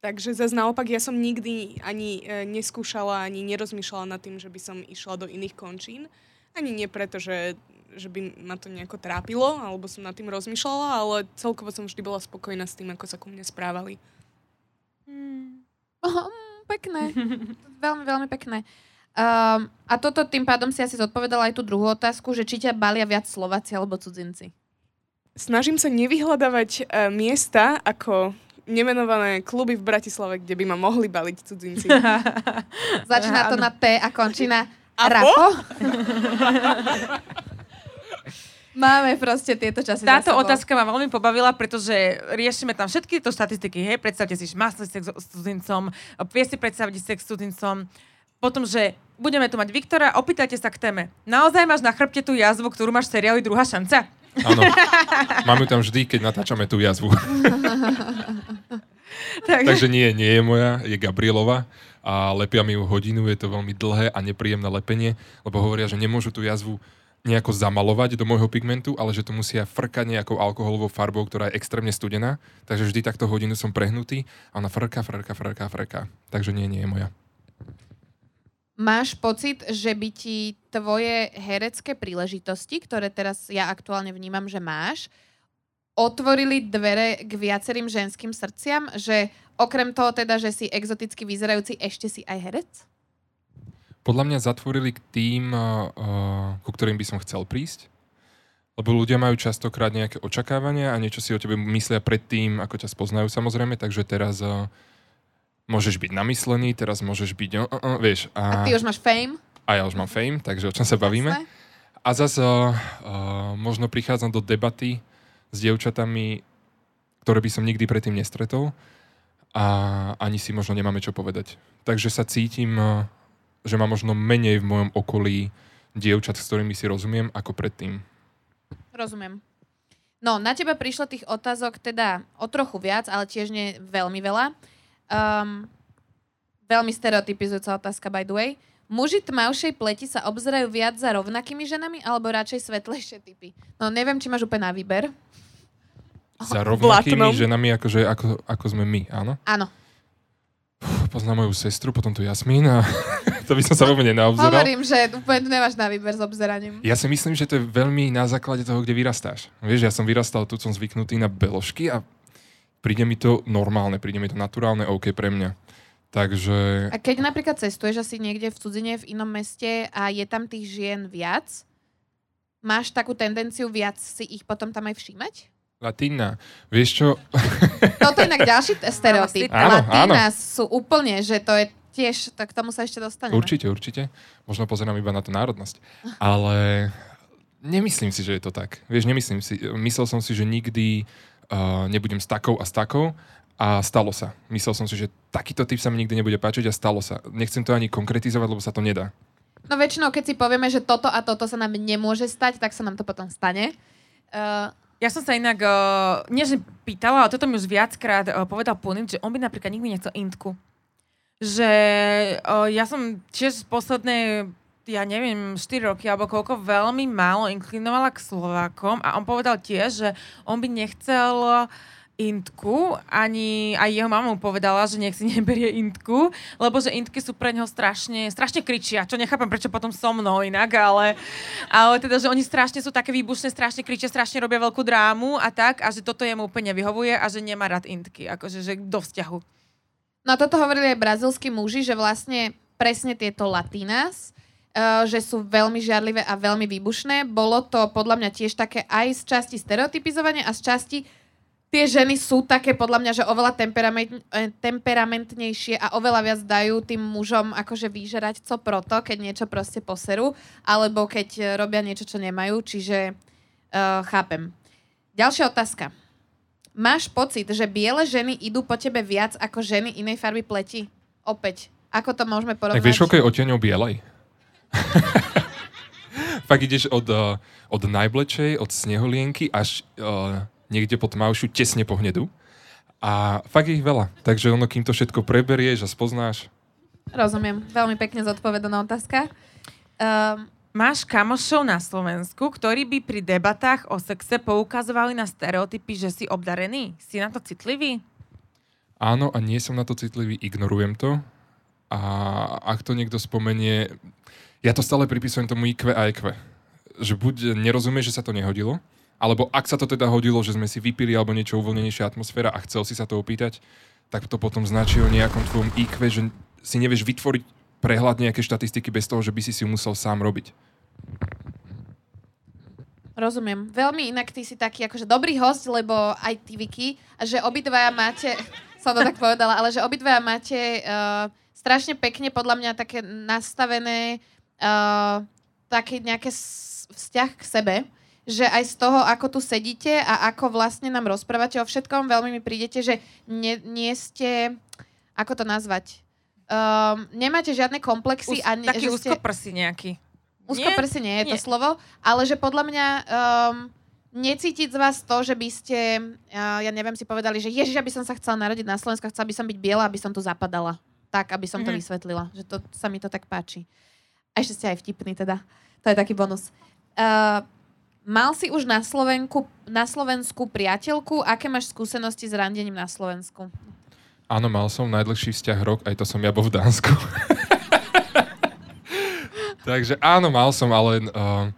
Takže zase naopak ja som nikdy ani e, neskúšala, ani nerozmýšľala nad tým, že by som išla do iných končín. Ani nie preto, že že by ma to nejako trápilo, alebo som nad tým rozmýšľala, ale celkovo som vždy bola spokojná s tým, ako sa ku mne správali. Hmm. Oh, pekné. (laughs) veľmi, veľmi pekné. Um, a toto tým pádom si asi zodpovedala aj tú druhú otázku, že či ťa balia viac Slováci alebo cudzinci? Snažím sa nevyhľadávať uh, miesta ako nemenované kluby v Bratislave, kde by ma mohli baliť cudzinci. (laughs) Začína to na T a končí na Rapo? (laughs) Máme proste tieto časy Táto otázka ma veľmi pobavila, pretože riešime tam všetky tieto štatistiky. Hej? Predstavte si masný sex s cudzincom, vie si predstaviť sex s cudzincom, potom, že budeme tu mať Viktora, opýtajte sa k téme. Naozaj máš na chrbte tú jazvu, ktorú máš v seriáli Druhá šanca? Áno. Mám ju tam vždy, keď natáčame tú jazvu. (laughs) tak. Takže nie, nie je moja, je Gabrielova a lepia mi ju hodinu, je to veľmi dlhé a nepríjemné lepenie, lebo hovoria, že nemôžu tú jazvu nejako zamalovať do môjho pigmentu, ale že to musia frkať nejakou alkoholovou farbou, ktorá je extrémne studená. Takže vždy takto hodinu som prehnutý a ona frka, frka, frka, frka. Takže nie, nie je moja. Máš pocit, že by ti tvoje herecké príležitosti, ktoré teraz ja aktuálne vnímam, že máš, otvorili dvere k viacerým ženským srdciam, že okrem toho teda, že si exoticky vyzerajúci, ešte si aj herec? Podľa mňa zatvorili k tým, uh, ku ktorým by som chcel prísť. Lebo ľudia majú častokrát nejaké očakávania a niečo si o tebe myslia predtým, ako ťa spoznajú samozrejme, takže teraz uh, môžeš byť namyslený, teraz môžeš byť, uh, uh, vieš. A, a ty už máš fame? A ja už mám fame, takže o čom sa bavíme. Jasne. A zase uh, uh, možno prichádzam do debaty s dievčatami, ktoré by som nikdy predtým nestretol a ani si možno nemáme čo povedať. Takže sa cítim uh, že má možno menej v mojom okolí dievčat, s ktorými si rozumiem, ako predtým. Rozumiem. No, na teba prišlo tých otázok teda o trochu viac, ale tiež nie veľmi veľa. Um, veľmi stereotypizujúca otázka, by the way. Muži tmavšej pleti sa obzerajú viac za rovnakými ženami alebo radšej svetlejšie typy? No, neviem, či máš úplne na výber. Za (laughs) rovnakými Vlátnom. ženami, akože, ako, ako sme my, áno? Áno. Poznám moju sestru, potom tu Jasmín a (laughs) to by som sa vôbec nenaobzeral. Hovorím, že úplne tu nemáš na výber s obzeraním. Ja si myslím, že to je veľmi na základe toho, kde vyrastáš. Vieš, ja som vyrastal, tu som zvyknutý na beložky a príde mi to normálne, príde mi to naturálne, OK pre mňa. Takže... A keď napríklad cestuješ asi niekde v cudzine, v inom meste a je tam tých žien viac, máš takú tendenciu viac si ich potom tam aj všímať? Latina. Vieš čo? (laughs) Toto je inak ďalší stereotyp. Áno, Latina áno. sú úplne, že to je tiež, tak tomu sa ešte dostaneme. Určite, určite. Možno pozerám iba na tú národnosť. Ale nemyslím si, že je to tak. Vieš, nemyslím si. Myslel som si, že nikdy uh, nebudem s takou a s takou. A stalo sa. Myslel som si, že takýto typ sa mi nikdy nebude páčiť a stalo sa. Nechcem to ani konkretizovať, lebo sa to nedá. No väčšinou, keď si povieme, že toto a toto sa nám nemôže stať, tak sa nám to potom stane. Uh, ja som sa inak, uh, nie že pýtala, ale toto mi už viackrát uh, povedal Punit, že on by napríklad nikdy nechcel intku. Že uh, ja som tiež posledné ja neviem, 4 roky alebo koľko, veľmi málo inklinovala k Slovákom a on povedal tiež, že on by nechcel Intku, ani aj jeho mama mu povedala, že nech si (laughs) neberie Intku, lebo že Intky sú pre neho strašne, strašne kričia, čo nechápem, prečo potom so mnou inak, ale, ale teda, že oni strašne sú také výbušné, strašne kričia, strašne robia veľkú drámu a tak, a že toto jemu úplne vyhovuje a že nemá rád Intky, akože že do vzťahu. No toto hovorili aj brazilskí muži, že vlastne presne tieto latinas, uh, že sú veľmi žiarlivé a veľmi výbušné. Bolo to podľa mňa tiež také aj z časti stereotypizovania a z časti tie ženy sú také podľa mňa, že oveľa temperament, eh, temperamentnejšie a oveľa viac dajú tým mužom akože vyžerať co proto, keď niečo proste poserú, alebo keď eh, robia niečo, čo nemajú, čiže uh, chápem. Ďalšia otázka. Máš pocit, že biele ženy idú po tebe viac ako ženy inej farby pleti? Opäť, ako to môžeme porovnať? Tak vieš, koľko je oteňov bielej? (laughs) Fakt ideš od, uh, od najblečej, od sneholienky až uh, niekde pod Maušu tesne po hnedu. A fakt je ich veľa. Takže ono, kým to všetko preberieš a spoznáš. Rozumiem. Veľmi pekne zodpovedaná otázka. Um, Máš kamošov na Slovensku, ktorí by pri debatách o sexe poukazovali na stereotypy, že si obdarený? Si na to citlivý? Áno a nie som na to citlivý, ignorujem to. A ak to niekto spomenie, ja to stále pripisujem tomu IQ a EQ. Že buď nerozumieš, že sa to nehodilo, alebo ak sa to teda hodilo, že sme si vypili alebo niečo uvoľnenejšia atmosféra a chcel si sa to opýtať, tak to potom značí o nejakom tvojom IQ, že si nevieš vytvoriť prehľad nejaké štatistiky bez toho, že by si si musel sám robiť. Rozumiem. Veľmi inak ty si taký akože dobrý host, lebo aj ty, Vicky, že obidvaja máte, (laughs) som to tak povedala, ale že obidvaja máte uh, strašne pekne podľa mňa také nastavené uh, také nejaké vzťah k sebe že aj z toho, ako tu sedíte a ako vlastne nám rozprávate o všetkom, veľmi mi prídete, že nie, nie ste, ako to nazvať, um, nemáte žiadne komplexy. Us, a ne, taký že ste, úzkoprsý nejaký. Úzkoprsý nie je nie. to slovo, ale že podľa mňa um, necítiť z vás to, že by ste, uh, ja neviem, si povedali, že ježiš, aby som sa chcela narodiť na Slovensku, chcela by som byť biela, aby som tu zapadala. Tak, aby som mm-hmm. to mhm. vysvetlila. Že to sa mi to tak páči. A ešte ste aj vtipný teda. To je taký bonus. Uh, Mal si už na Slovensku, na Slovensku priateľku? Aké máš skúsenosti s randením na Slovensku? Áno, mal som najdlhší vzťah rok, aj to som ja bol v Dánsku. (laughs) Takže áno, mal som, ale uh,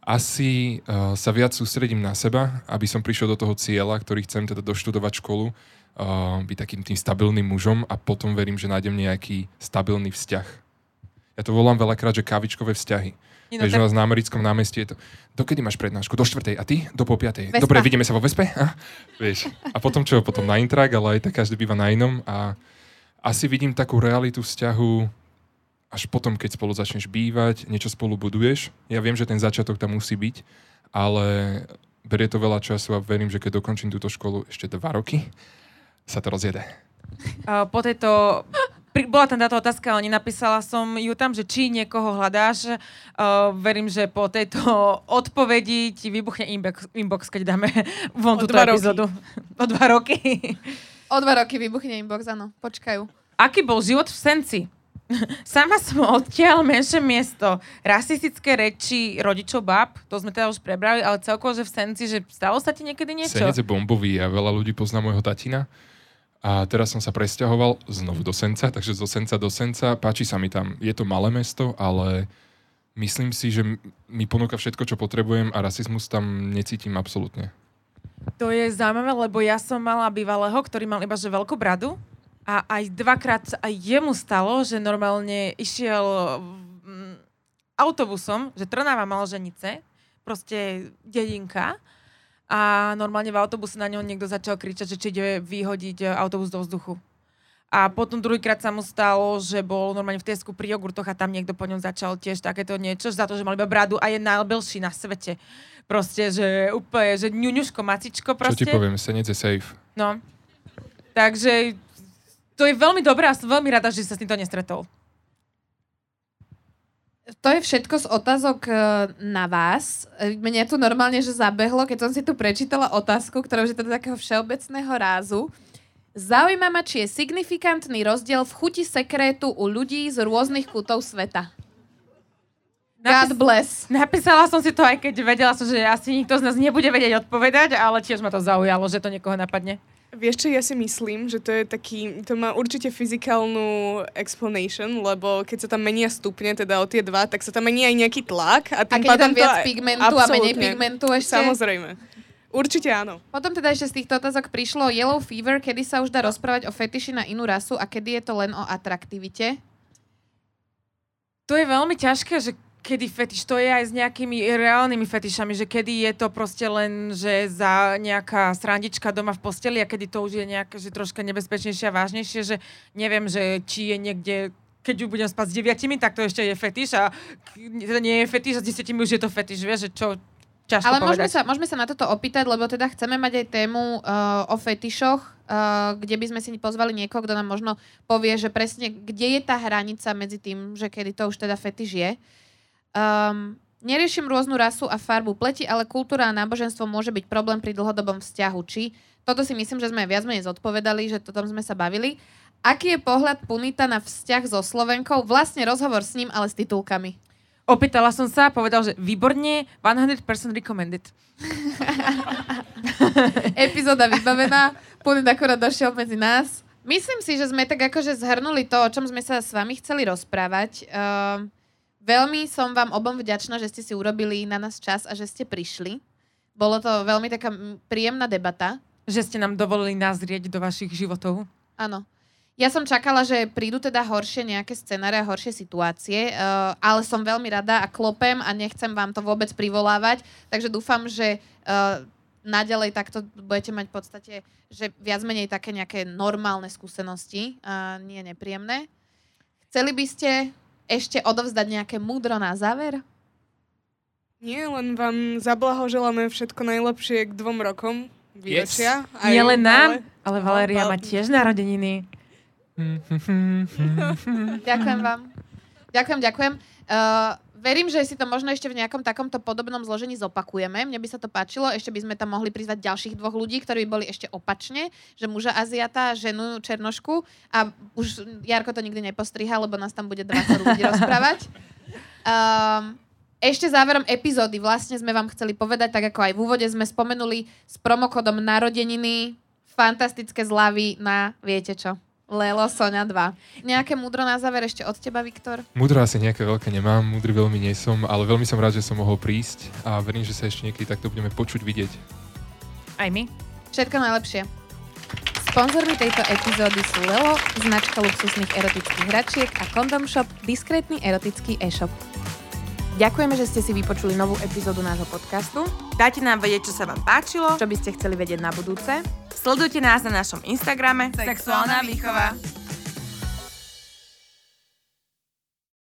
asi uh, sa viac sústredím na seba, aby som prišiel do toho cieľa, ktorý chcem teda doštudovať školu, uh, byť takým tým stabilným mužom a potom verím, že nájdem nejaký stabilný vzťah. Ja to volám veľakrát, že kavičkové vzťahy No, Vieš, tak... na americkom námestí je to, dokedy máš prednášku? Do štvrtej. A ty? Do pol piatej. Vespa. Dobre, vidíme sa vo Vespe? A? Vieš. A potom čo? Potom na intrak, ale aj tak každý býva na inom. A asi vidím takú realitu vzťahu až potom, keď spolu začneš bývať, niečo spolu buduješ. Ja viem, že ten začiatok tam musí byť, ale berie to veľa času a verím, že keď dokončím túto školu ešte dva roky, sa to rozjede. Po tejto pri, bola tam táto otázka, ale nenapísala som ju tam, že či niekoho hľadáš. Uh, verím, že po tejto (laughs) odpovedi ti vybuchne inbox, inbox keď dáme von túto epizódu. (laughs) O dva roky. O dva roky vybuchne inbox, áno. Počkajú. Aký bol život v Senci? (laughs) Sama som odtiaľ menšie miesto. Rasistické reči rodičov bab, to sme teda už prebrali, ale celkovo, že v Senci, že stalo sa ti niekedy niečo? Senec je bombový a veľa ľudí pozná môjho tatina. A teraz som sa presťahoval znovu do Senca, takže zo Senca do Senca. Páči sa mi tam. Je to malé mesto, ale myslím si, že mi ponúka všetko, čo potrebujem a rasizmus tam necítim absolútne. To je zaujímavé, lebo ja som mala bývalého, ktorý mal iba že veľkú bradu a aj dvakrát aj jemu stalo, že normálne išiel autobusom, že Trnava mal ženice, proste dedinka a normálne v autobuse na ňo niekto začal kričať, že či ide vyhodiť e, autobus do vzduchu. A potom druhýkrát sa mu stalo, že bol normálne v Tesku pri jogurtoch a tam niekto po ňom začal tiež takéto niečo, za to, že mal iba bradu a je najbelší na svete. Proste, že úplne, že ňuňuško, macičko proste. Čo ti poviem, senec je safe. No. Takže to je veľmi dobré a som veľmi rada, že sa s týmto nestretol. To je všetko z otázok e, na vás. E, Mne tu normálne, že zabehlo, keď som si tu prečítala otázku, ktorá už je teda takého všeobecného rázu. Zaujíma ma, či je signifikantný rozdiel v chuti sekrétu u ľudí z rôznych kútov sveta. God bless. Napísala som si to, aj keď vedela som, že asi nikto z nás nebude vedieť odpovedať, ale tiež ma to zaujalo, že to niekoho napadne. Vieš čo, ja si myslím, že to je taký, to má určite fyzikálnu explanation, lebo keď sa tam menia stupne, teda o tie dva, tak sa tam mení aj nejaký tlak. A, A tým keď je tam to viac aj- pigmentu a menej Absolútne. pigmentu ešte. Samozrejme. Určite áno. Potom teda ešte z týchto otázok prišlo Yellow Fever, kedy sa už dá rozprávať o fetiši na inú rasu a kedy je to len o atraktivite. To je veľmi ťažké, že kedy fetiš, to je aj s nejakými reálnymi fetišami, že kedy je to proste len, že za nejaká srandička doma v posteli a kedy to už je nejaké, že troška nebezpečnejšie a vážnejšie, že neviem, že či je niekde keď už budem spať s deviatimi, tak to ešte je fetiš a to nie je fetiš a s desiatimi už je to fetiš, vieš, že čo ťažko Ale môžeme sa, môžeme sa na toto opýtať, lebo teda chceme mať aj tému uh, o fetišoch, uh, kde by sme si pozvali niekoho, kto nám možno povie, že presne kde je tá hranica medzi tým, že kedy to už teda fetiš je. Um, neriešim rôznu rasu a farbu pleti, ale kultúra a náboženstvo môže byť problém pri dlhodobom vzťahu. Či toto si myslím, že sme viac menej zodpovedali, že o tom sme sa bavili. Aký je pohľad Punita na vzťah so Slovenkou? Vlastne rozhovor s ním, ale s titulkami. Opýtala som sa povedal, že výborne, 100% recommended. (laughs) epizóda vybavená. Punit akorát došiel medzi nás. Myslím si, že sme tak akože zhrnuli to, o čom sme sa s vami chceli rozprávať. Um, veľmi som vám obom vďačná, že ste si urobili na nás čas a že ste prišli. Bolo to veľmi taká príjemná debata. Že ste nám dovolili nazrieť do vašich životov. Áno. Ja som čakala, že prídu teda horšie nejaké scenáre a horšie situácie, uh, ale som veľmi rada a klopem a nechcem vám to vôbec privolávať, takže dúfam, že uh, naďalej takto budete mať v podstate, že viac menej také nejaké normálne skúsenosti a nie nepríjemné. Chceli by ste ešte odovzdať nejaké múdro na záver? Nie, len vám zablahoželáme všetko najlepšie k dvom rokom výročia. Aj- Nie len nám, ale- ale Valéria má tiež narodeniny. (laughs) Ďakujem vám. Ďakujem, ďakujem. Uh, verím, že si to možno ešte v nejakom takomto podobnom zložení zopakujeme. Mne by sa to páčilo. Ešte by sme tam mohli prizvať ďalších dvoch ľudí, ktorí by boli ešte opačne, že muža Aziata, ženu Černošku a už Jarko to nikdy nepostriha, lebo nás tam bude 20 ľudí (laughs) rozprávať. Um, ešte záverom epizódy vlastne sme vám chceli povedať, tak ako aj v úvode sme spomenuli s promokodom narodeniny fantastické zľavy na viete čo. Lelo Sonia 2. Nejaké múdro na záver ešte od teba, Viktor? Múdro asi nejaké veľké nemám, múdry veľmi nie som, ale veľmi som rád, že som mohol prísť a verím, že sa ešte niekedy takto budeme počuť, vidieť. Aj my. Všetko najlepšie. Sponzormi tejto epizódy sú Lelo, značka luxusných erotických hračiek a Condom Shop, diskrétny erotický e-shop. Ďakujeme, že ste si vypočuli novú epizódu nášho podcastu. Dajte nám vedieť, čo sa vám páčilo. Čo by ste chceli vedieť na budúce? Sledujte nás na našom Instagrame Sexuálna výchova.